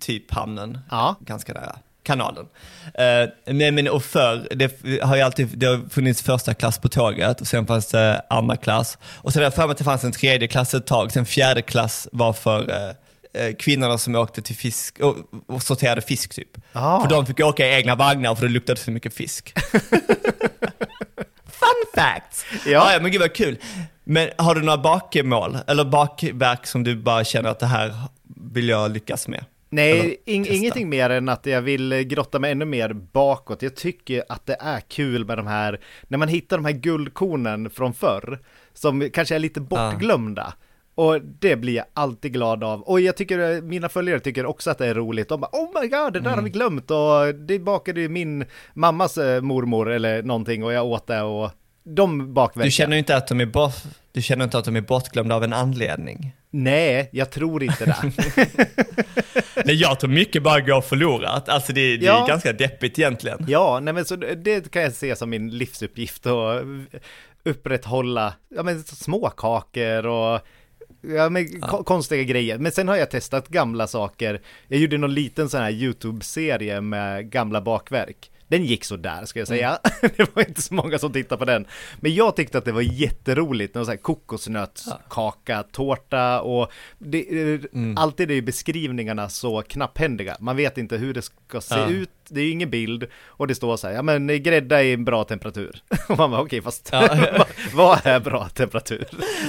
typ hamnen. Ja. Ganska nära. Kanalen. Uh, nej men och förr, det har ju alltid, det har funnits första klass på tåget och sen fanns det andra klass. Och sen har jag för mig att det fanns en tredje klass ett tag, sen fjärde klass var för eh, kvinnorna som åkte till fisk och, och sorterade fisk typ. Ah. För de fick åka i egna vagnar för det luktade så mycket fisk. Fun facts! Ja. Ja. ja, men gud vad kul. Men har du några bakmål eller bakverk som du bara känner att det här vill jag lyckas med? Nej, testa. ingenting mer än att jag vill grotta mig ännu mer bakåt. Jag tycker att det är kul med de här, när man hittar de här guldkornen från förr, som kanske är lite bortglömda. Och det blir jag alltid glad av. Och jag tycker, mina följare tycker också att det är roligt. De bara, oh my god, det där har vi glömt. Och det bakade ju min mammas eh, mormor eller någonting och jag åt det och de bakverkar. Du känner ju inte att de är bort, du känner inte att de är bortglömda av en anledning? Nej, jag tror inte det. Nej, jag tror mycket bara går förlorat. Alltså det, det Ja. är ganska deppigt egentligen. Ja, nej men så det kan jag se som min livsuppgift att upprätthålla, ja men småkakor och Ja men ko- konstiga grejer, men sen har jag testat gamla saker Jag gjorde någon liten sån här YouTube-serie med gamla bakverk Den gick så där ska jag säga Det var inte så många som tittade på den Men jag tyckte att det var jätteroligt Någon sån här kokosnötskaka, tårta och det, eh, Alltid är ju beskrivningarna så knapphändiga Man vet inte hur det ska se Ja. ut Det är ju ingen bild Och det står så här, ja men grädda i en bra temperatur Och man bara okej fast Ja. vad- är bra temperatur?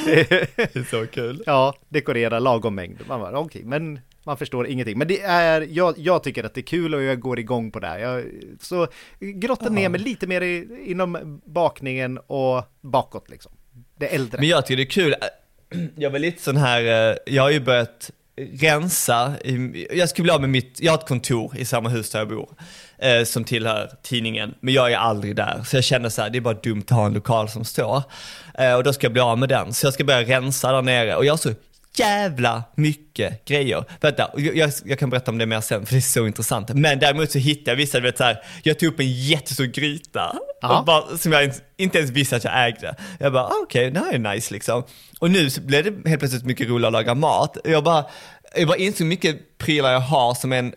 Det är så kul. Ja, dekorera lagom mängd. Man bara, okej, men man förstår ingenting. Men det är, jag, jag tycker att det är kul och jag går igång på det här. Jag, så grotta ner mig lite mer i, inom bakningen och bakåt liksom. Det äldre. Men jag tycker det är kul, jag var lite sån här, eh, jag har ju börjat rensa, jag skulle bli av med mitt, jag har ett kontor i samma hus där jag bor, eh, som tillhör tidningen, men jag är aldrig där. Så jag känner så här, det är bara dumt att ha en lokal som står. Eh, och då ska jag bli av med den, så jag ska börja rensa där nere. Och jag har så jävla mycket grejer. Vänta, jag, jag, kan berätta om det mer sen, för det är så intressant. Men däremot så hittade jag vissa, du vet så här, jag tog upp en jättestor gryta, bara, som jag inte- ens visste att jag ägde. Jag bara, ah, okej, det här är nice liksom. Och nu så blev det helt plötsligt mycket roligare att laga mat. Jag bara, jag bara insåg hur mycket prylar jag har som en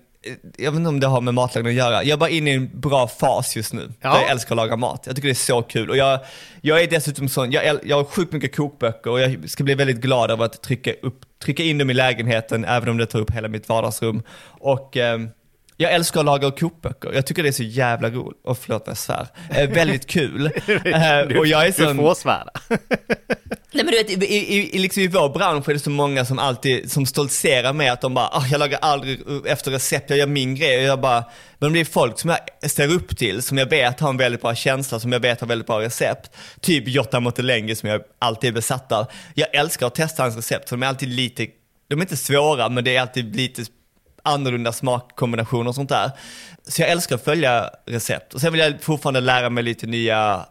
jag vet inte om det har med matlagning att göra. Jag är bara inne i en bra fas just nu. Ja. Där jag älskar att laga mat. Jag tycker det är så kul. Och jag, jag är dessutom sån, jag, jag har sjukt mycket kokböcker och jag ska bli väldigt glad över att trycka, upp, trycka in dem i lägenheten, även om det tar upp hela mitt vardagsrum. Och ehm, jag älskar att laga kokböcker. Jag tycker det är så jävla roligt. Och förlåt jag svär. Eh, väldigt kul. Eh, och jag är du sån, får svära. Nej men du vet, i, i, i, liksom i vår bransch är det så många som alltid, som stoltserar med att de bara, ah, jag lagar aldrig efter recept, jag gör min grej. Och jag bara, men det är folk som jag ser upp till, som jag vet har en väldigt bra känsla, som jag vet har väldigt bra recept. Typ Jotta Motelenge som jag alltid är besatt av. Jag älskar att testa hans recept, för de är alltid lite, de är inte svåra, men det är alltid lite annorlunda smakkombinationer och sånt där. Så jag älskar att följa recept. Och sen vill jag fortfarande lära mig lite nya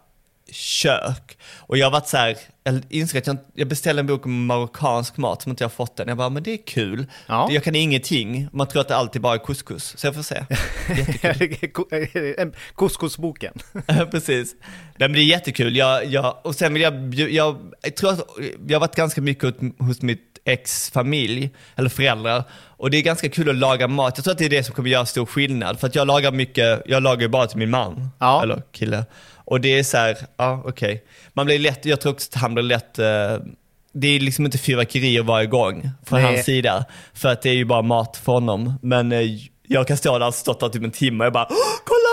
kök. Och jag har varit så här, jag insåg att jag, jag beställde en bok om marockansk mat som inte jag har fått än. Jag bara, men det är kul. Ja. Jag kan ingenting. Man tror att det alltid bara är couscous. Så jag får se. Couscousboken. Precis. Nej, men det är jättekul. Jag, jag, och sen vill jag, jag, jag tror att jag har varit ganska mycket hos mitt ex familj, eller föräldrar. Och det är ganska kul att laga mat. Jag tror att det är det som kommer göra stor skillnad. För att jag lagar mycket, jag lagar ju bara till min man. Ja. Eller kille. Och det är så här, ja okej. Man blir lätt, jag tror också att han blir lätt, eh, det är liksom inte fyrverkerier varje gång från Nej. hans sida. För att det är ju bara mat för honom. Men eh, jag kan stå där och stått där typ en timme och jag bara, "Åh, kolla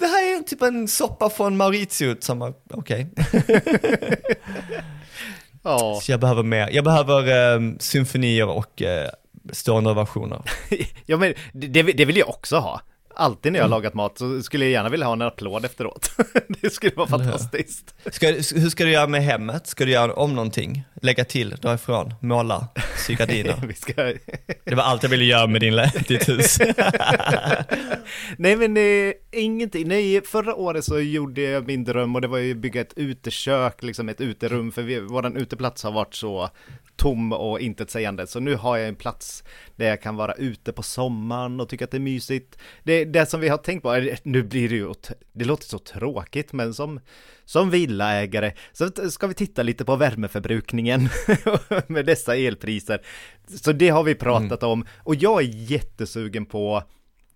det här är typ en soppa från Mauritius. Okej. Ja. Så jag behöver mer. Jag behöver eh, symfonier och eh, stående ovationer. ja, men det, det vill- det vill jag också ha. Alltid när jag har Mm. lagat mat så skulle jag gärna vilja ha en applåd efteråt. det skulle vara fantastiskt. Ska, hur ska du göra med hemmet? Ska du göra om någonting? Lägga till, dra ifrån, måla, sy gardiner? Ska... Det var allt jag ville göra med din, ditt hus. Nej men eh, ingenting, nej förra året så gjorde jag min dröm och det var ju bygga ett utekök, liksom ett uterum för vi, våran uteplats har varit så tom och intetsägande så nu har jag en plats där jag kan vara ute på sommaren och tycka att det är mysigt. Det, det som vi har tänkt på, nu blir det ju, det låter så tråkigt men som, som villaägare så ska vi titta lite på värmeförbrukningen med dessa elpriser. Så det har vi pratat om och jag är jättesugen på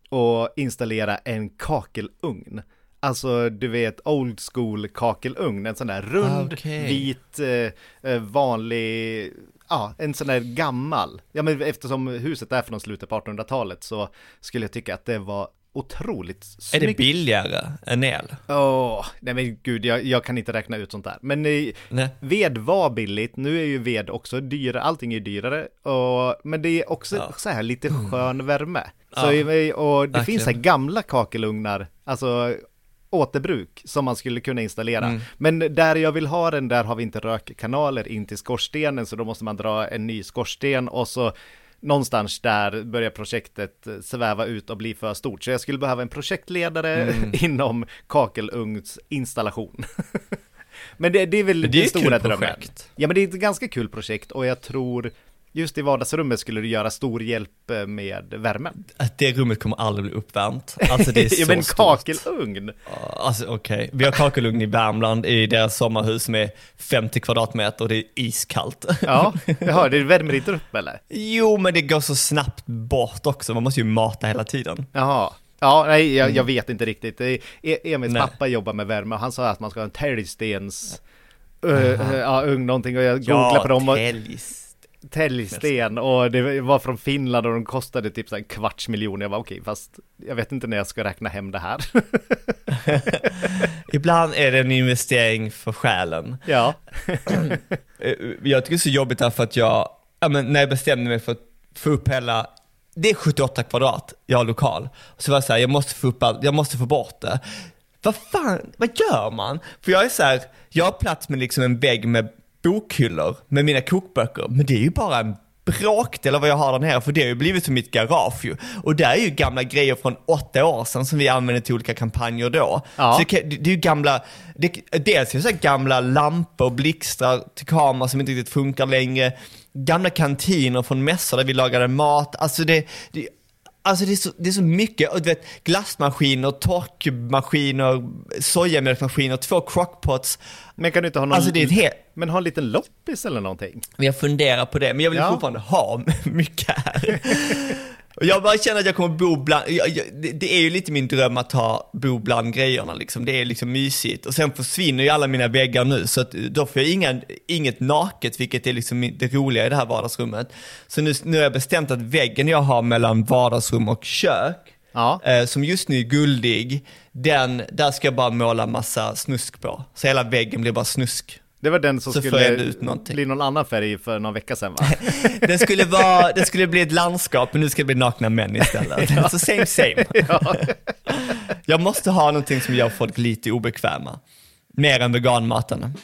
och installera en kakelugn. Alltså du vet old school kakelugn, en sån där rund, Okej. vit, eh, eh, vanlig, ja en sån där gammal. Ja men eftersom huset är från slutet på 1800-talet så skulle jag tycka att det var otroligt är snyggt. det billigare än el? Åh, nej men gud, jag, jag kan inte räkna ut sånt där. Men eh, Nej. ved var billigt, nu är ju ved också dyrare, allting är dyrare. Och, men det är också Ja. så här lite skön värme. Så, Ja, eh, och det verkligen. finns så här gamla kakelugnar, alltså återbruk som man skulle kunna installera. Mm. Men där jag vill ha den, där har vi inte rökkanaler in till skorstenen, så då måste man dra en ny skorsten och så någonstans där börjar projektet sväva ut och bli för stort. Så jag skulle behöva en projektledare Mm. inom kakelugnsinstallation. Men det, det är väl det är den stora drömmen. Ja, men det är ett ganska kul projekt och jag tror just i vardagsrummet skulle det göra stor hjälp eh, med värmen. Att det rummet kommer aldrig bli uppvärmt. Alltså det är så ja, men stort. kakelugn! Alltså okej, vi har kakelugn i Värmland i deras sommarhus som är 50 kvadratmeter och det är iskallt. Ja, jaha, det värmer inte upp eller? Jo, men det går så snabbt bort också. Man måste ju mata hela tiden. Jaha. Ja, nej, jag, jag vet inte riktigt. E- Emils Mm. Nej. pappa jobbar med värme och han sa att man ska ha en täljstens uh, ja, ugn någonting och jag googlade på dem och täljs. Täljsten och det var från Finland och de kostade typ så en kvarts miljon. Jag var okej, fast jag vet inte när jag ska räkna hem det här. Ibland är det en investering för själen. ja. Eh, Jag tycker det är så jobbigt därför att jag, ja, men när jag bestämde mig för att få upp hela, det är 78 kvadrat, jag har lokal. Så var jag så här, jag måste få upp allt, jag måste få bort det. Vad fan, vad gör man? För jag är så här, jag har plats med liksom en vägg med bokhyllor med mina kokböcker, men det är ju bara en bråkdel av vad jag har där nere, för det har ju blivit som mitt garage ju. Och där är ju gamla grejer från åtta år sedan som vi använde till olika kampanjer då. Ja. Så det, det, det är ju gamla, det, dels är det så gamla lampor, blixtar till kameror som inte riktigt funkar längre. Gamla kantiner från mässor där vi lagade mat. Alltså det, det Alltså det är, så, det är så mycket, och du vet glassmaskiner, torkmaskiner, sojamjölkmaskiner, två crockpots. Men kan du inte ha någon, Alltså det är helt, men ha en liten loppis eller någonting? men jag funderar på det, men jag vill Ja. fortfarande ha mycket här. Jag bara känner att jag kommer bo bland, jag, jag, det, det är ju lite min dröm att ha, bo bland grejerna liksom. Det är liksom mysigt. Och sen försvinner ju alla mina väggar nu, så att då får jag inga, inget naket, vilket är liksom det roliga i det här vardagsrummet. Så nu, nu har jag bestämt att väggen jag har mellan vardagsrum och kök, Ja. eh, som just nu är guldig, den, där ska jag bara måla massa snusk på. Så hela väggen blir bara snusk. Det var den som Så skulle bli någon annan färg för någon vecka sedan va? Det skulle, vara, det skulle bli ett landskap, men nu ska det bli nakna män istället. Så same same. Jag måste ha någonting som gör folk lite obekväma. Mer än veganmaten.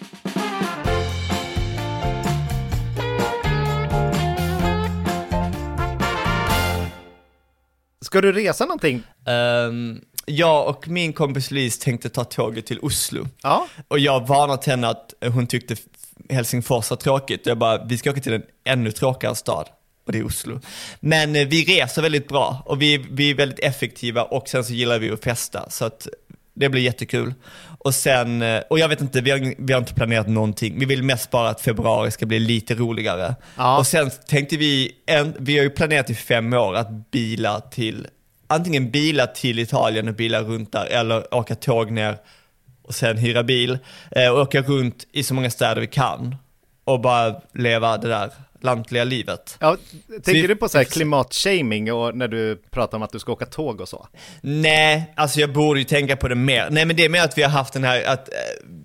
Ska du resa någonting? Ehm, jag och min kompis Louise tänkte ta tåget till Oslo. Ja. Och jag varnade henne att hon tyckte Helsingfors var tråkigt. Jag bara, vi ska åka till en ännu tråkigare stad. Och det är Oslo. Men eh, vi reser väldigt bra och vi, vi är väldigt effektiva och sen så gillar vi att festa. Så att det blir jättekul. Och sen, eh, och jag vet inte, vi har, vi har inte planerat någonting. Vi vill mest bara att februari ska bli lite roligare. Ja. Och sen tänkte vi, en, vi har ju planerat i fem år att bila till, antingen bila till Italien och bila runt där eller åka tåg ner och sen hyra bil eh, och åka runt i så många städer vi kan och bara leva det där lantliga livet. Ja, tänker du på så här klimatshaming och när du pratar om att du ska åka tåg och så? Nej, alltså jag borde ju tänka på det mer. Nej men det är mer att vi har haft den här att eh,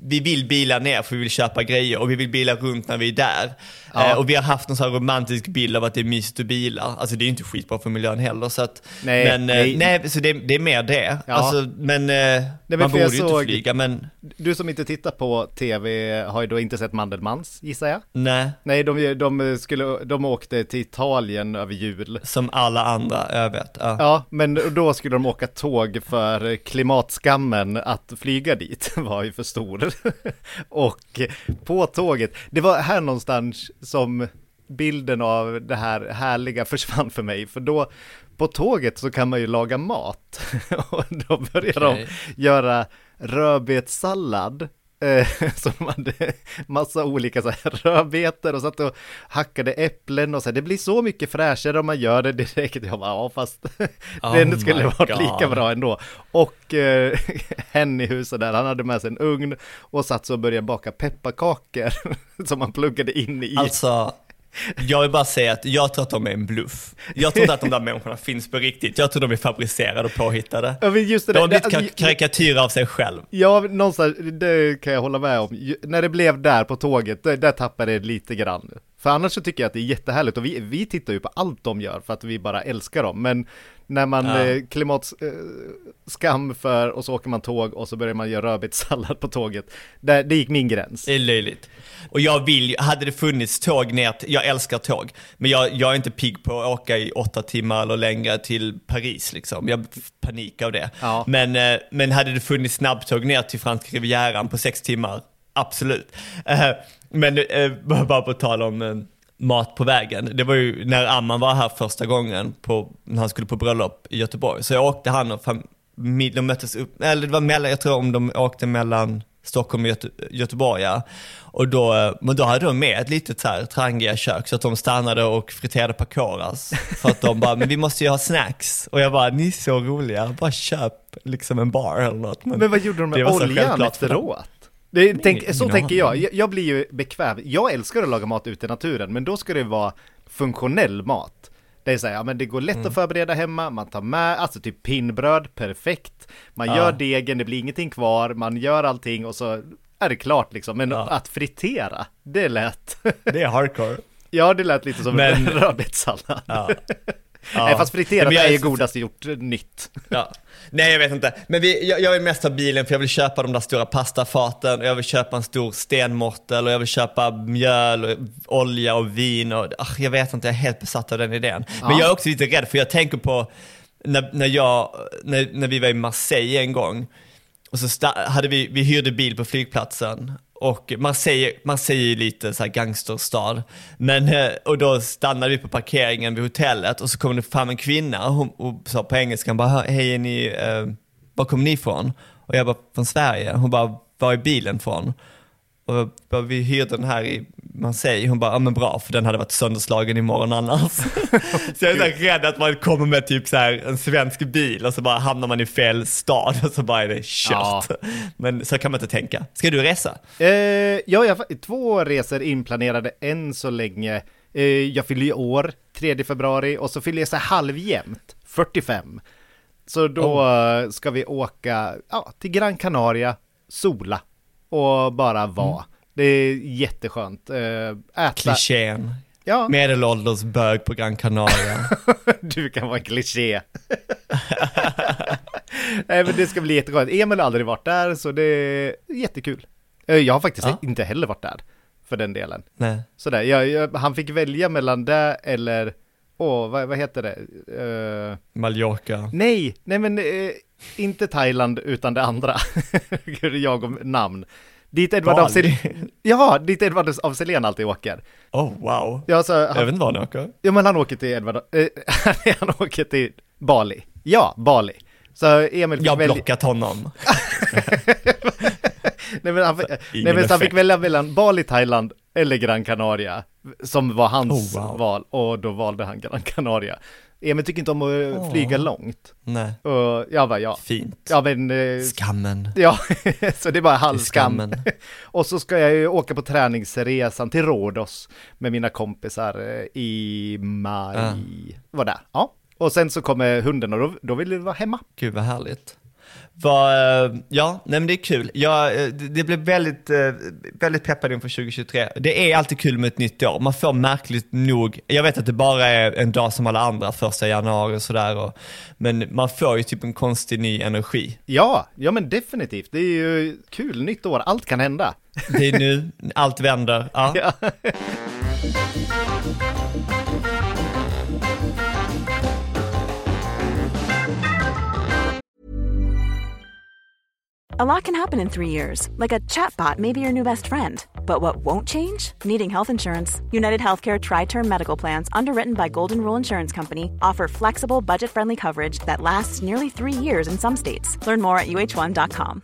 vi vill bila ner för vi vill köpa grejer och vi vill bila runt när vi är där. Ja. Eh, och vi har haft en sån här romantisk bild av att det är mysigt att bila. Alltså det är ju inte skitbra för miljön heller så att, Nej, men eh, nej. nej, så det, det är mer det. Ja. Alltså, men eh, men man borde ju inte flyga men Du som inte tittar på tv har ju då inte sett Mandelmans, gissar jag? nej, Nej, de, de, skulle, de åkte till Italien över jul. som alla andra, jag vet. Ja. Ja, men då skulle de åka tåg för klimatskammen att flyga dit var ju för stor. Och på tåget, det var här någonstans som bilden av det här härliga försvann för mig, för då på tåget så kan man ju laga mat. Och då börjar Okej. de göra rödbetssallad. eh, Som hade massa olika så här rödbetor och satt och hackade äpplen och så här, det blir så mycket fräschare om man gör det direkt. Jag bara, ja fast Oh den skulle varit God. lika bra ändå. Och eh, hen i huset där, han hade med sig en ugn och satt så och började baka pepparkakor som han pluggade in i. Alltså, jag vill bara säga att jag tror att de är en bluff. Jag tror inte att de där människorna finns på riktigt. Jag tror de är fabricerade och påhittade. Ja, just det De har blivit kar- karikatyrer av sig själv. Ja, någonstans, det kan jag hålla med om. När det blev där på tåget, där, där tappade det lite grann. För annars så tycker jag att det är jättehärligt och vi, vi tittar ju på allt de gör för att vi bara älskar dem. Men när man Ja. eh, klimatskam eh, för och så åker man tåg och så börjar man göra rödbetssallad på tåget. Där, det gick min gräns. Det är löjligt. Och jag vill hade det funnits tåg ner till, jag älskar tåg, men jag, jag är inte pigg på att åka i åtta timmar eller längre till Paris liksom. Jag panik av det. Ja. Men, eh, men hade det funnits snabbtåg ner till franska rivieran på sex timmar, absolut. Men eh, bara på tal om eh, mat på vägen. Det var ju när Amman var här första gången på, när han skulle på bröllop i Göteborg. Så jag åkte han och familj, de möttes upp, eller det var mellan, jag tror om de åkte mellan Stockholm och Göte, Göteborg ja. Och då, eh, men då hade de med ett litet så här trangiga kök så att de stannade och friterade pakoras. För att de bara, men vi måste ju ha snacks. Och jag bara, ni är så roliga, bara köp liksom en bar eller något. Men vad gjorde de med oljan efteråt? Det, tänk, så tänker jag. jag. Jag blir ju bekväm. Jag älskar att laga mat ute i naturen, men då ska det vara funktionell mat. Det är så här, ja men det går lätt Mm. att förbereda hemma, man tar med, alltså typ pinnbröd, perfekt. Man Ja. gör degen, det blir ingenting kvar, man gör allting och så är det klart liksom. Men Ja. att fritera, det lät, Det är hardcore. ja det lät lite som Men- en rödbetssallad. Ja. Nej fast friterat Men jag är ju godast gjort nytt. Ja. Nej jag vet inte, men vi, jag, jag vill mest ha bilen för jag vill köpa de där stora pastafaten och jag vill köpa en stor stenmortel och jag vill köpa mjöl och olja och vin och ach, jag vet inte, jag är helt besatt av den idén. Men Ja. jag är också lite rädd för jag tänker på när, när, jag, när, när vi var i Marseille en gång och så hade vi, vi hyrde bil på flygplatsen och Marseille, Marseille är ju lite så här gangsterstad. Men, eh, och då stannade vi på parkeringen vid hotellet och så kom det fram en kvinna och, hon, och sa på engelska, hon bara, hej är ni, eh, var kommer ni ifrån? Och jag bara, från Sverige. Hon bara, var är bilen från? Och bara, vi hyrde den här i Marseille. Hon bara, ja men bra, för den hade varit sönderslagen imorgon annars. så jag är så rädd att man kommer med typ så här en svensk bil och så bara hamnar man i fel stad och så bara är det kört. Men så kan man inte tänka. Ska du resa? Eh, ja, jag har två resor inplanerade än så länge. Eh, jag fyller ju år, 3 februari, och så fyller jag så halvjämnt, 45. Så då eh, ska vi åka ja, till Gran Canaria, sola och bara vara. Det är jätteskönt. Eh, äta. Klichén. Ja, Medelålders bög på Gran Canaria. du kan vara en kliché. Nej, men det ska bli jätteskönt. Emil har aldrig varit där, så det är jättekul. Eh, Jag har faktiskt Ja. inte heller varit där, för den delen. Nej. Sådär, jag, jag, han fick välja mellan det eller åh, vad, vad heter det? Eh, Mallorca. nej, nej men eh, inte Thailand utan det andra. Gud, jag och namn. Dit Edvard af Bali. Selen, ja, dit Edvard af Selen alltid åker. Oh wow. Ja, så, Jag han, vet inte var han åker. ja men han åker till Edvard, eh, han åker till Bali. Ja, Bali. Så Emil fick Jag har välja, blockat honom. nej men, han, nej, men han fick välja mellan Bali, Thailand eller Gran Canaria. Som var hans Oh, wow. val, och då valde han Gran Canaria. Emil tycker inte om att Åh. flyga långt. Nej, Och jag bara, ja. fint. Ja men, eh, Skammen. ja, så det är bara skammen. Och så ska jag ju åka på träningsresan till Rhodos med mina kompisar eh, i maj. Ah. Var där, ja. Och sen så kommer hunden och då, då vill vi vara hemma. Gud vad härligt. Vad, eh, ja, nej men det är kul. Ja, eh, det det blev väldigt, eh, väldigt peppad inför 2023. Det är alltid kul med ett nytt år. Man får märkligt nog, jag vet att det bara är en dag som alla andra, första januari och sådär. och- Men man får ju typ en konstig ny energi. Ja, ja men definitivt. Det är ju kul, nytt år, allt kan hända. Det är nu, allt vänder. Ja. Ja. A lot can happen in three years, like a chatbot may be your new best friend. But what won't change? Needing health insurance. United Healthcare Tri Term Medical Plans, underwritten by Golden Rule Insurance Company, offer flexible, budget friendly coverage that lasts nearly three years in some states. Learn more at uh1.com.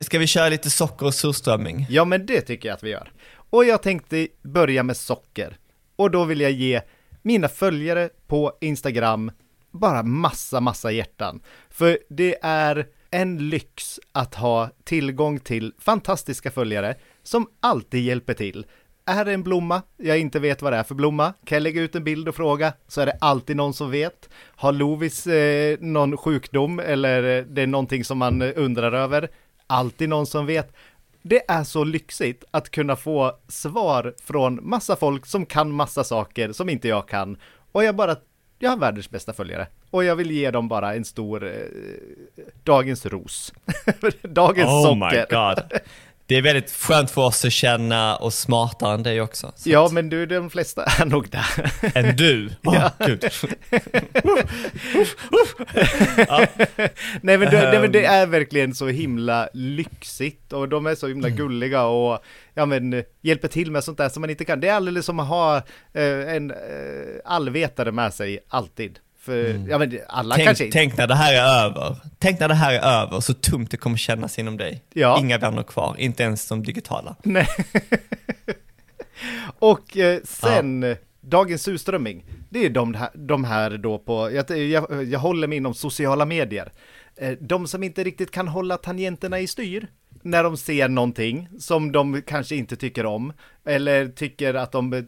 Ska vi köra lite socker och surströmming? ja, men det tycker jag att vi gör. Och jag tänkte börja med socker. Och då vill jag ge mina följare på Instagram bara massa, massa hjärtan. För det är en lyx att ha tillgång till fantastiska följare som alltid hjälper till. Är det en blomma jag inte vet vad det är för blomma, kan jag lägga ut en bild och fråga så är det alltid någon som vet. Har Lovis eh, någon sjukdom eller eh, det är någonting som man eh, undrar över, alltid någon som vet. Det är så lyxigt att kunna få svar från massa folk som kan massa saker som inte jag kan. Och jag bara, jag har världens bästa följare. Och jag vill ge dem bara en stor eh, dagens ros. dagens Oh socker. my god. Det är väldigt skönt för oss att känna oss smartare än dig också. Så Ja, men du, de flesta är nog där. Än du. Oh, Gud. nej, men det, men det Ehm. är verkligen så himla lyxigt och de är så himla Mm. gulliga och ja, men hjälper till med sånt där som man inte kan. Det är alldeles som att ha eh, en eh, allvetare med sig alltid. För, ja men alla Mm. Tänk, kanske inte. tänk när det här är över. Tänk när det här är över, så tomt det kommer kännas inom dig. Ja. Inga vänner kvar, inte ens de digitala. Nej. och eh, sen, eh, dagens surströmming, det är de här, de här då på, jag, jag, jag håller mig inom sociala medier. Eh, de som inte riktigt kan hålla tangenterna i styr när de ser någonting som de kanske inte tycker om eller tycker att de eh,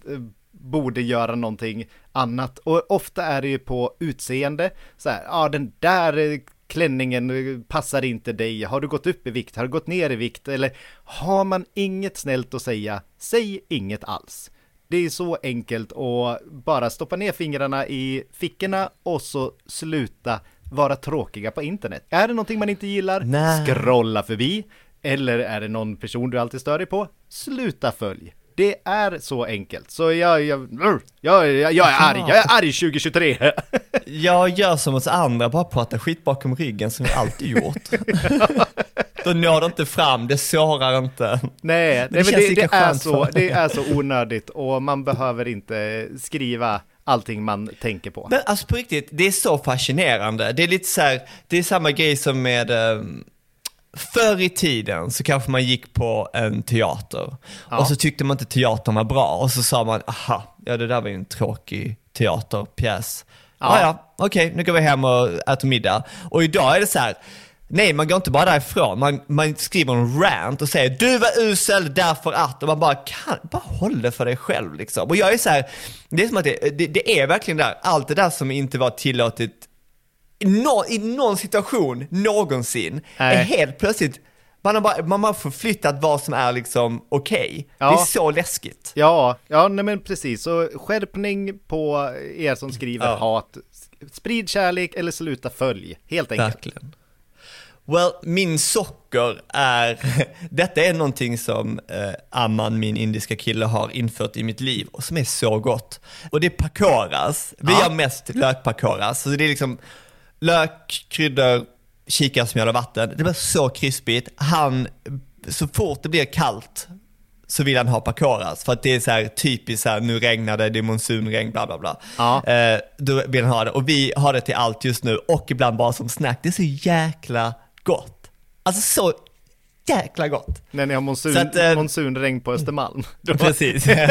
borde göra någonting annat. Och ofta är det ju på utseende, så här, ja ah, den där eh, klänningen eh, passar inte dig, har du gått upp i vikt, har du gått ner i vikt, eller har man inget snällt att säga, säg inget alls. Det är så enkelt att bara stoppa ner fingrarna i fickorna och så sluta vara tråkiga på internet. Är det någonting man inte gillar, Nej. scrolla förbi. Eller är det någon person du alltid stör dig på, sluta följ. Det är så enkelt. Så jag, jag, jag, jag, jag är arg, jag är arg 2023. Jag gör som oss andra, bara prata skit bakom ryggen som vi alltid gjort. Då når det inte fram, det sårar inte. Nej, men det, lika det, är så, för- det är så onödigt och man behöver inte skriva allting man tänker på. Men alltså på riktigt, det är så fascinerande. Det är lite så här, det är samma grej som med um, Förr i tiden så kanske man gick på en teater Ja. och så tyckte man inte teatern var bra och så sa man, aha, ja det där var ju en tråkig teaterpjäs. Ja. Ja, ja, okej, nu går vi hem och äter middag. Och idag är det så här, nej man går inte bara därifrån, man, man skriver en rant och säger du var usel därför att, och man bara kan, bara håll det för dig själv liksom. Och jag är så här, det är som att det, det, det är verkligen där, allt det där som inte var tillåtet i nå- i någon situation någonsin Nej. är helt plötsligt, man har bara, man har förflyttat vad som är liksom okej. Ja. Det är så läskigt. Ja, ja nej men precis. Så skärpning på er som skriver Ja. hat. Sprid kärlek eller sluta följ, helt enkelt. Verkligen. Well, min socker är, detta är någonting som eh, Amman, min indiska kille, har infört i mitt liv och som är så gott. Och det är pakoras. Vi Ja. har mest lökpakoras. Så det är liksom lök, kryddor, kikärtsmjöl och vatten. Det blir så krispigt. Han, så fort det blir kallt så vill han ha pakoras för att det är så här typiskt så här, nu regnar det, det är monsunregn, bla bla bla. Ja. Eh, då vill han ha det och vi har det till allt just nu och ibland bara som snack. Det är så jäkla gott. Alltså så jäkla gott. När ni har monsun, att, eh, monsunregn på Östermalm. Precis. men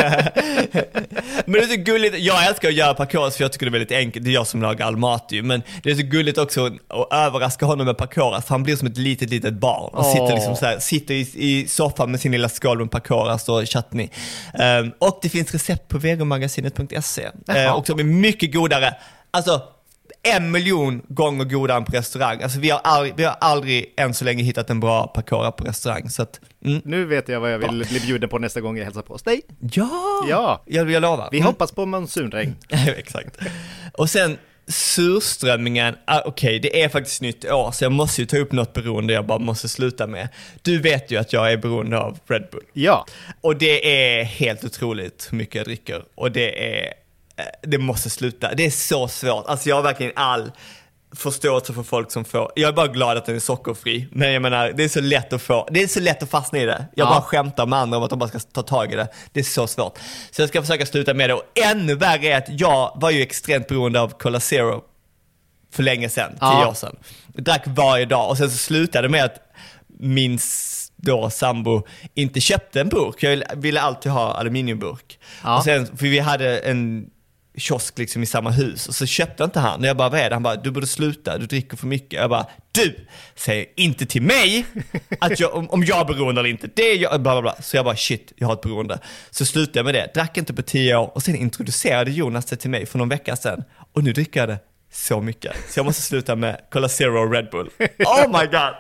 det är så gulligt, jag älskar att göra pakoras för jag tycker det är väldigt enkelt, det är jag som lagar all mat ju. Men det är så gulligt också att överraska honom med pakoras, för han blir som ett litet, litet barn. Och Åh. sitter liksom så här, sitter i, i soffan med sin lilla skål med pakoras och chutney. Ehm, och det finns recept på vegomagasinet.se. Uh, Jaha. och de är mycket godare. Alltså, en miljon gånger godare än på restaurang. Alltså vi har aldrig, vi har aldrig än så länge hittat en bra pakora på restaurang. Så att, mm. Nu vet jag vad jag vill bli bjuden på nästa gång jag hälsar på hos dig. Ja! Ja. Jag, jag lovar. Vi Mm. hoppas på monsunregn. Exakt. Och sen surströmmingen, ah, okej det är faktiskt nytt år så jag måste ju ta upp något beroende jag bara måste sluta med. Du vet ju att jag är beroende av Red Bull. Ja, Och det är helt otroligt hur mycket jag dricker. Och det är, det måste sluta. Det är så svårt. Alltså jag har verkligen all förståelse för folk som får, jag är bara glad att den är sockerfri. Men jag menar, det är så lätt att få, det är så lätt att fastna i det. Jag Ja. bara skämtar med andra om att de bara ska ta tag i det. Det är så svårt. Så jag ska försöka sluta med det. Och ännu värre är att jag var ju extremt beroende av Cola Zero för länge sedan, tio Ja. år sedan. Jag drack varje dag och sen så slutade det med att min då sambo inte köpte en burk. Jag ville alltid ha aluminiumburk. Ja. Och sen, för vi hade en kiosk liksom i samma hus och så köpte inte han. Och jag bara, vad är det? Han bara, du borde sluta, du dricker för mycket. Jag bara, du säger inte till mig att jag, om, om jag är beroende eller inte. Det är jag, bla bla bla. Så jag bara, shit, jag har ett beroende. Så slutade jag med det, drack inte på tio år och sen introducerade Jonas det till mig för någon vecka sedan. Och nu dricker jag det så mycket. Så jag måste sluta med Cola Zero och Red Bull. Oh my god!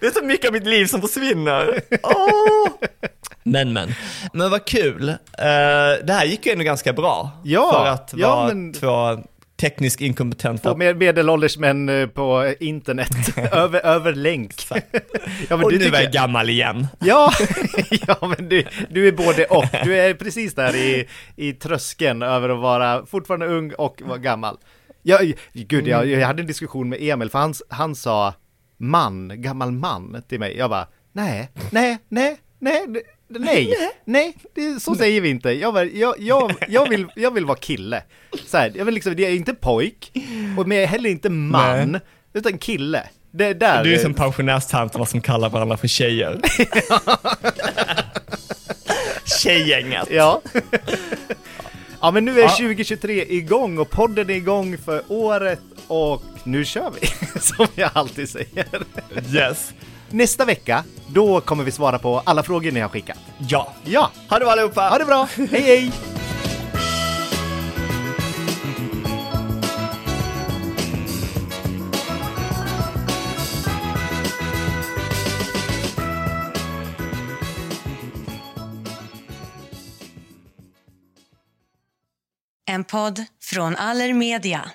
Det är så mycket av mitt liv som försvinner. Oh. Men men. Men vad kul. Eh, det här gick ju ändå ganska bra. Ja, För att ja, vara men- två tekniskt inkompetenta. på med medelålders män eh, på internet, över, över länk. ja, men och du nu är jag gammal igen. ja, ja, men du, du är både och. Du är precis där i, i tröskeln över att vara fortfarande ung och vara gammal. Jag, gud, jag, jag hade en diskussion med Emil, för han, han sa man, gammal man till mig. Jag bara, nej, nej, nej, nej, nej, nej, det, så säger vi inte. Jag, jag, jag, jag, vill, jag vill vara kille. Så här, jag vill liksom, det är inte pojk, och men jag är heller inte man, Nej. utan kille. Det är där. Du är som pensionärstanterna som kallar varandra för tjejer. Tjejgänget. Ja. Ja men nu är Ja. 2023 igång och podden är igång för året och nu kör vi, som jag alltid säger. Yes. Nästa vecka, då kommer vi svara på alla frågor ni har skickat. Ja. Ja, Ha det bra allihopa. ha det bra, hej hej! En podd från Allermedia.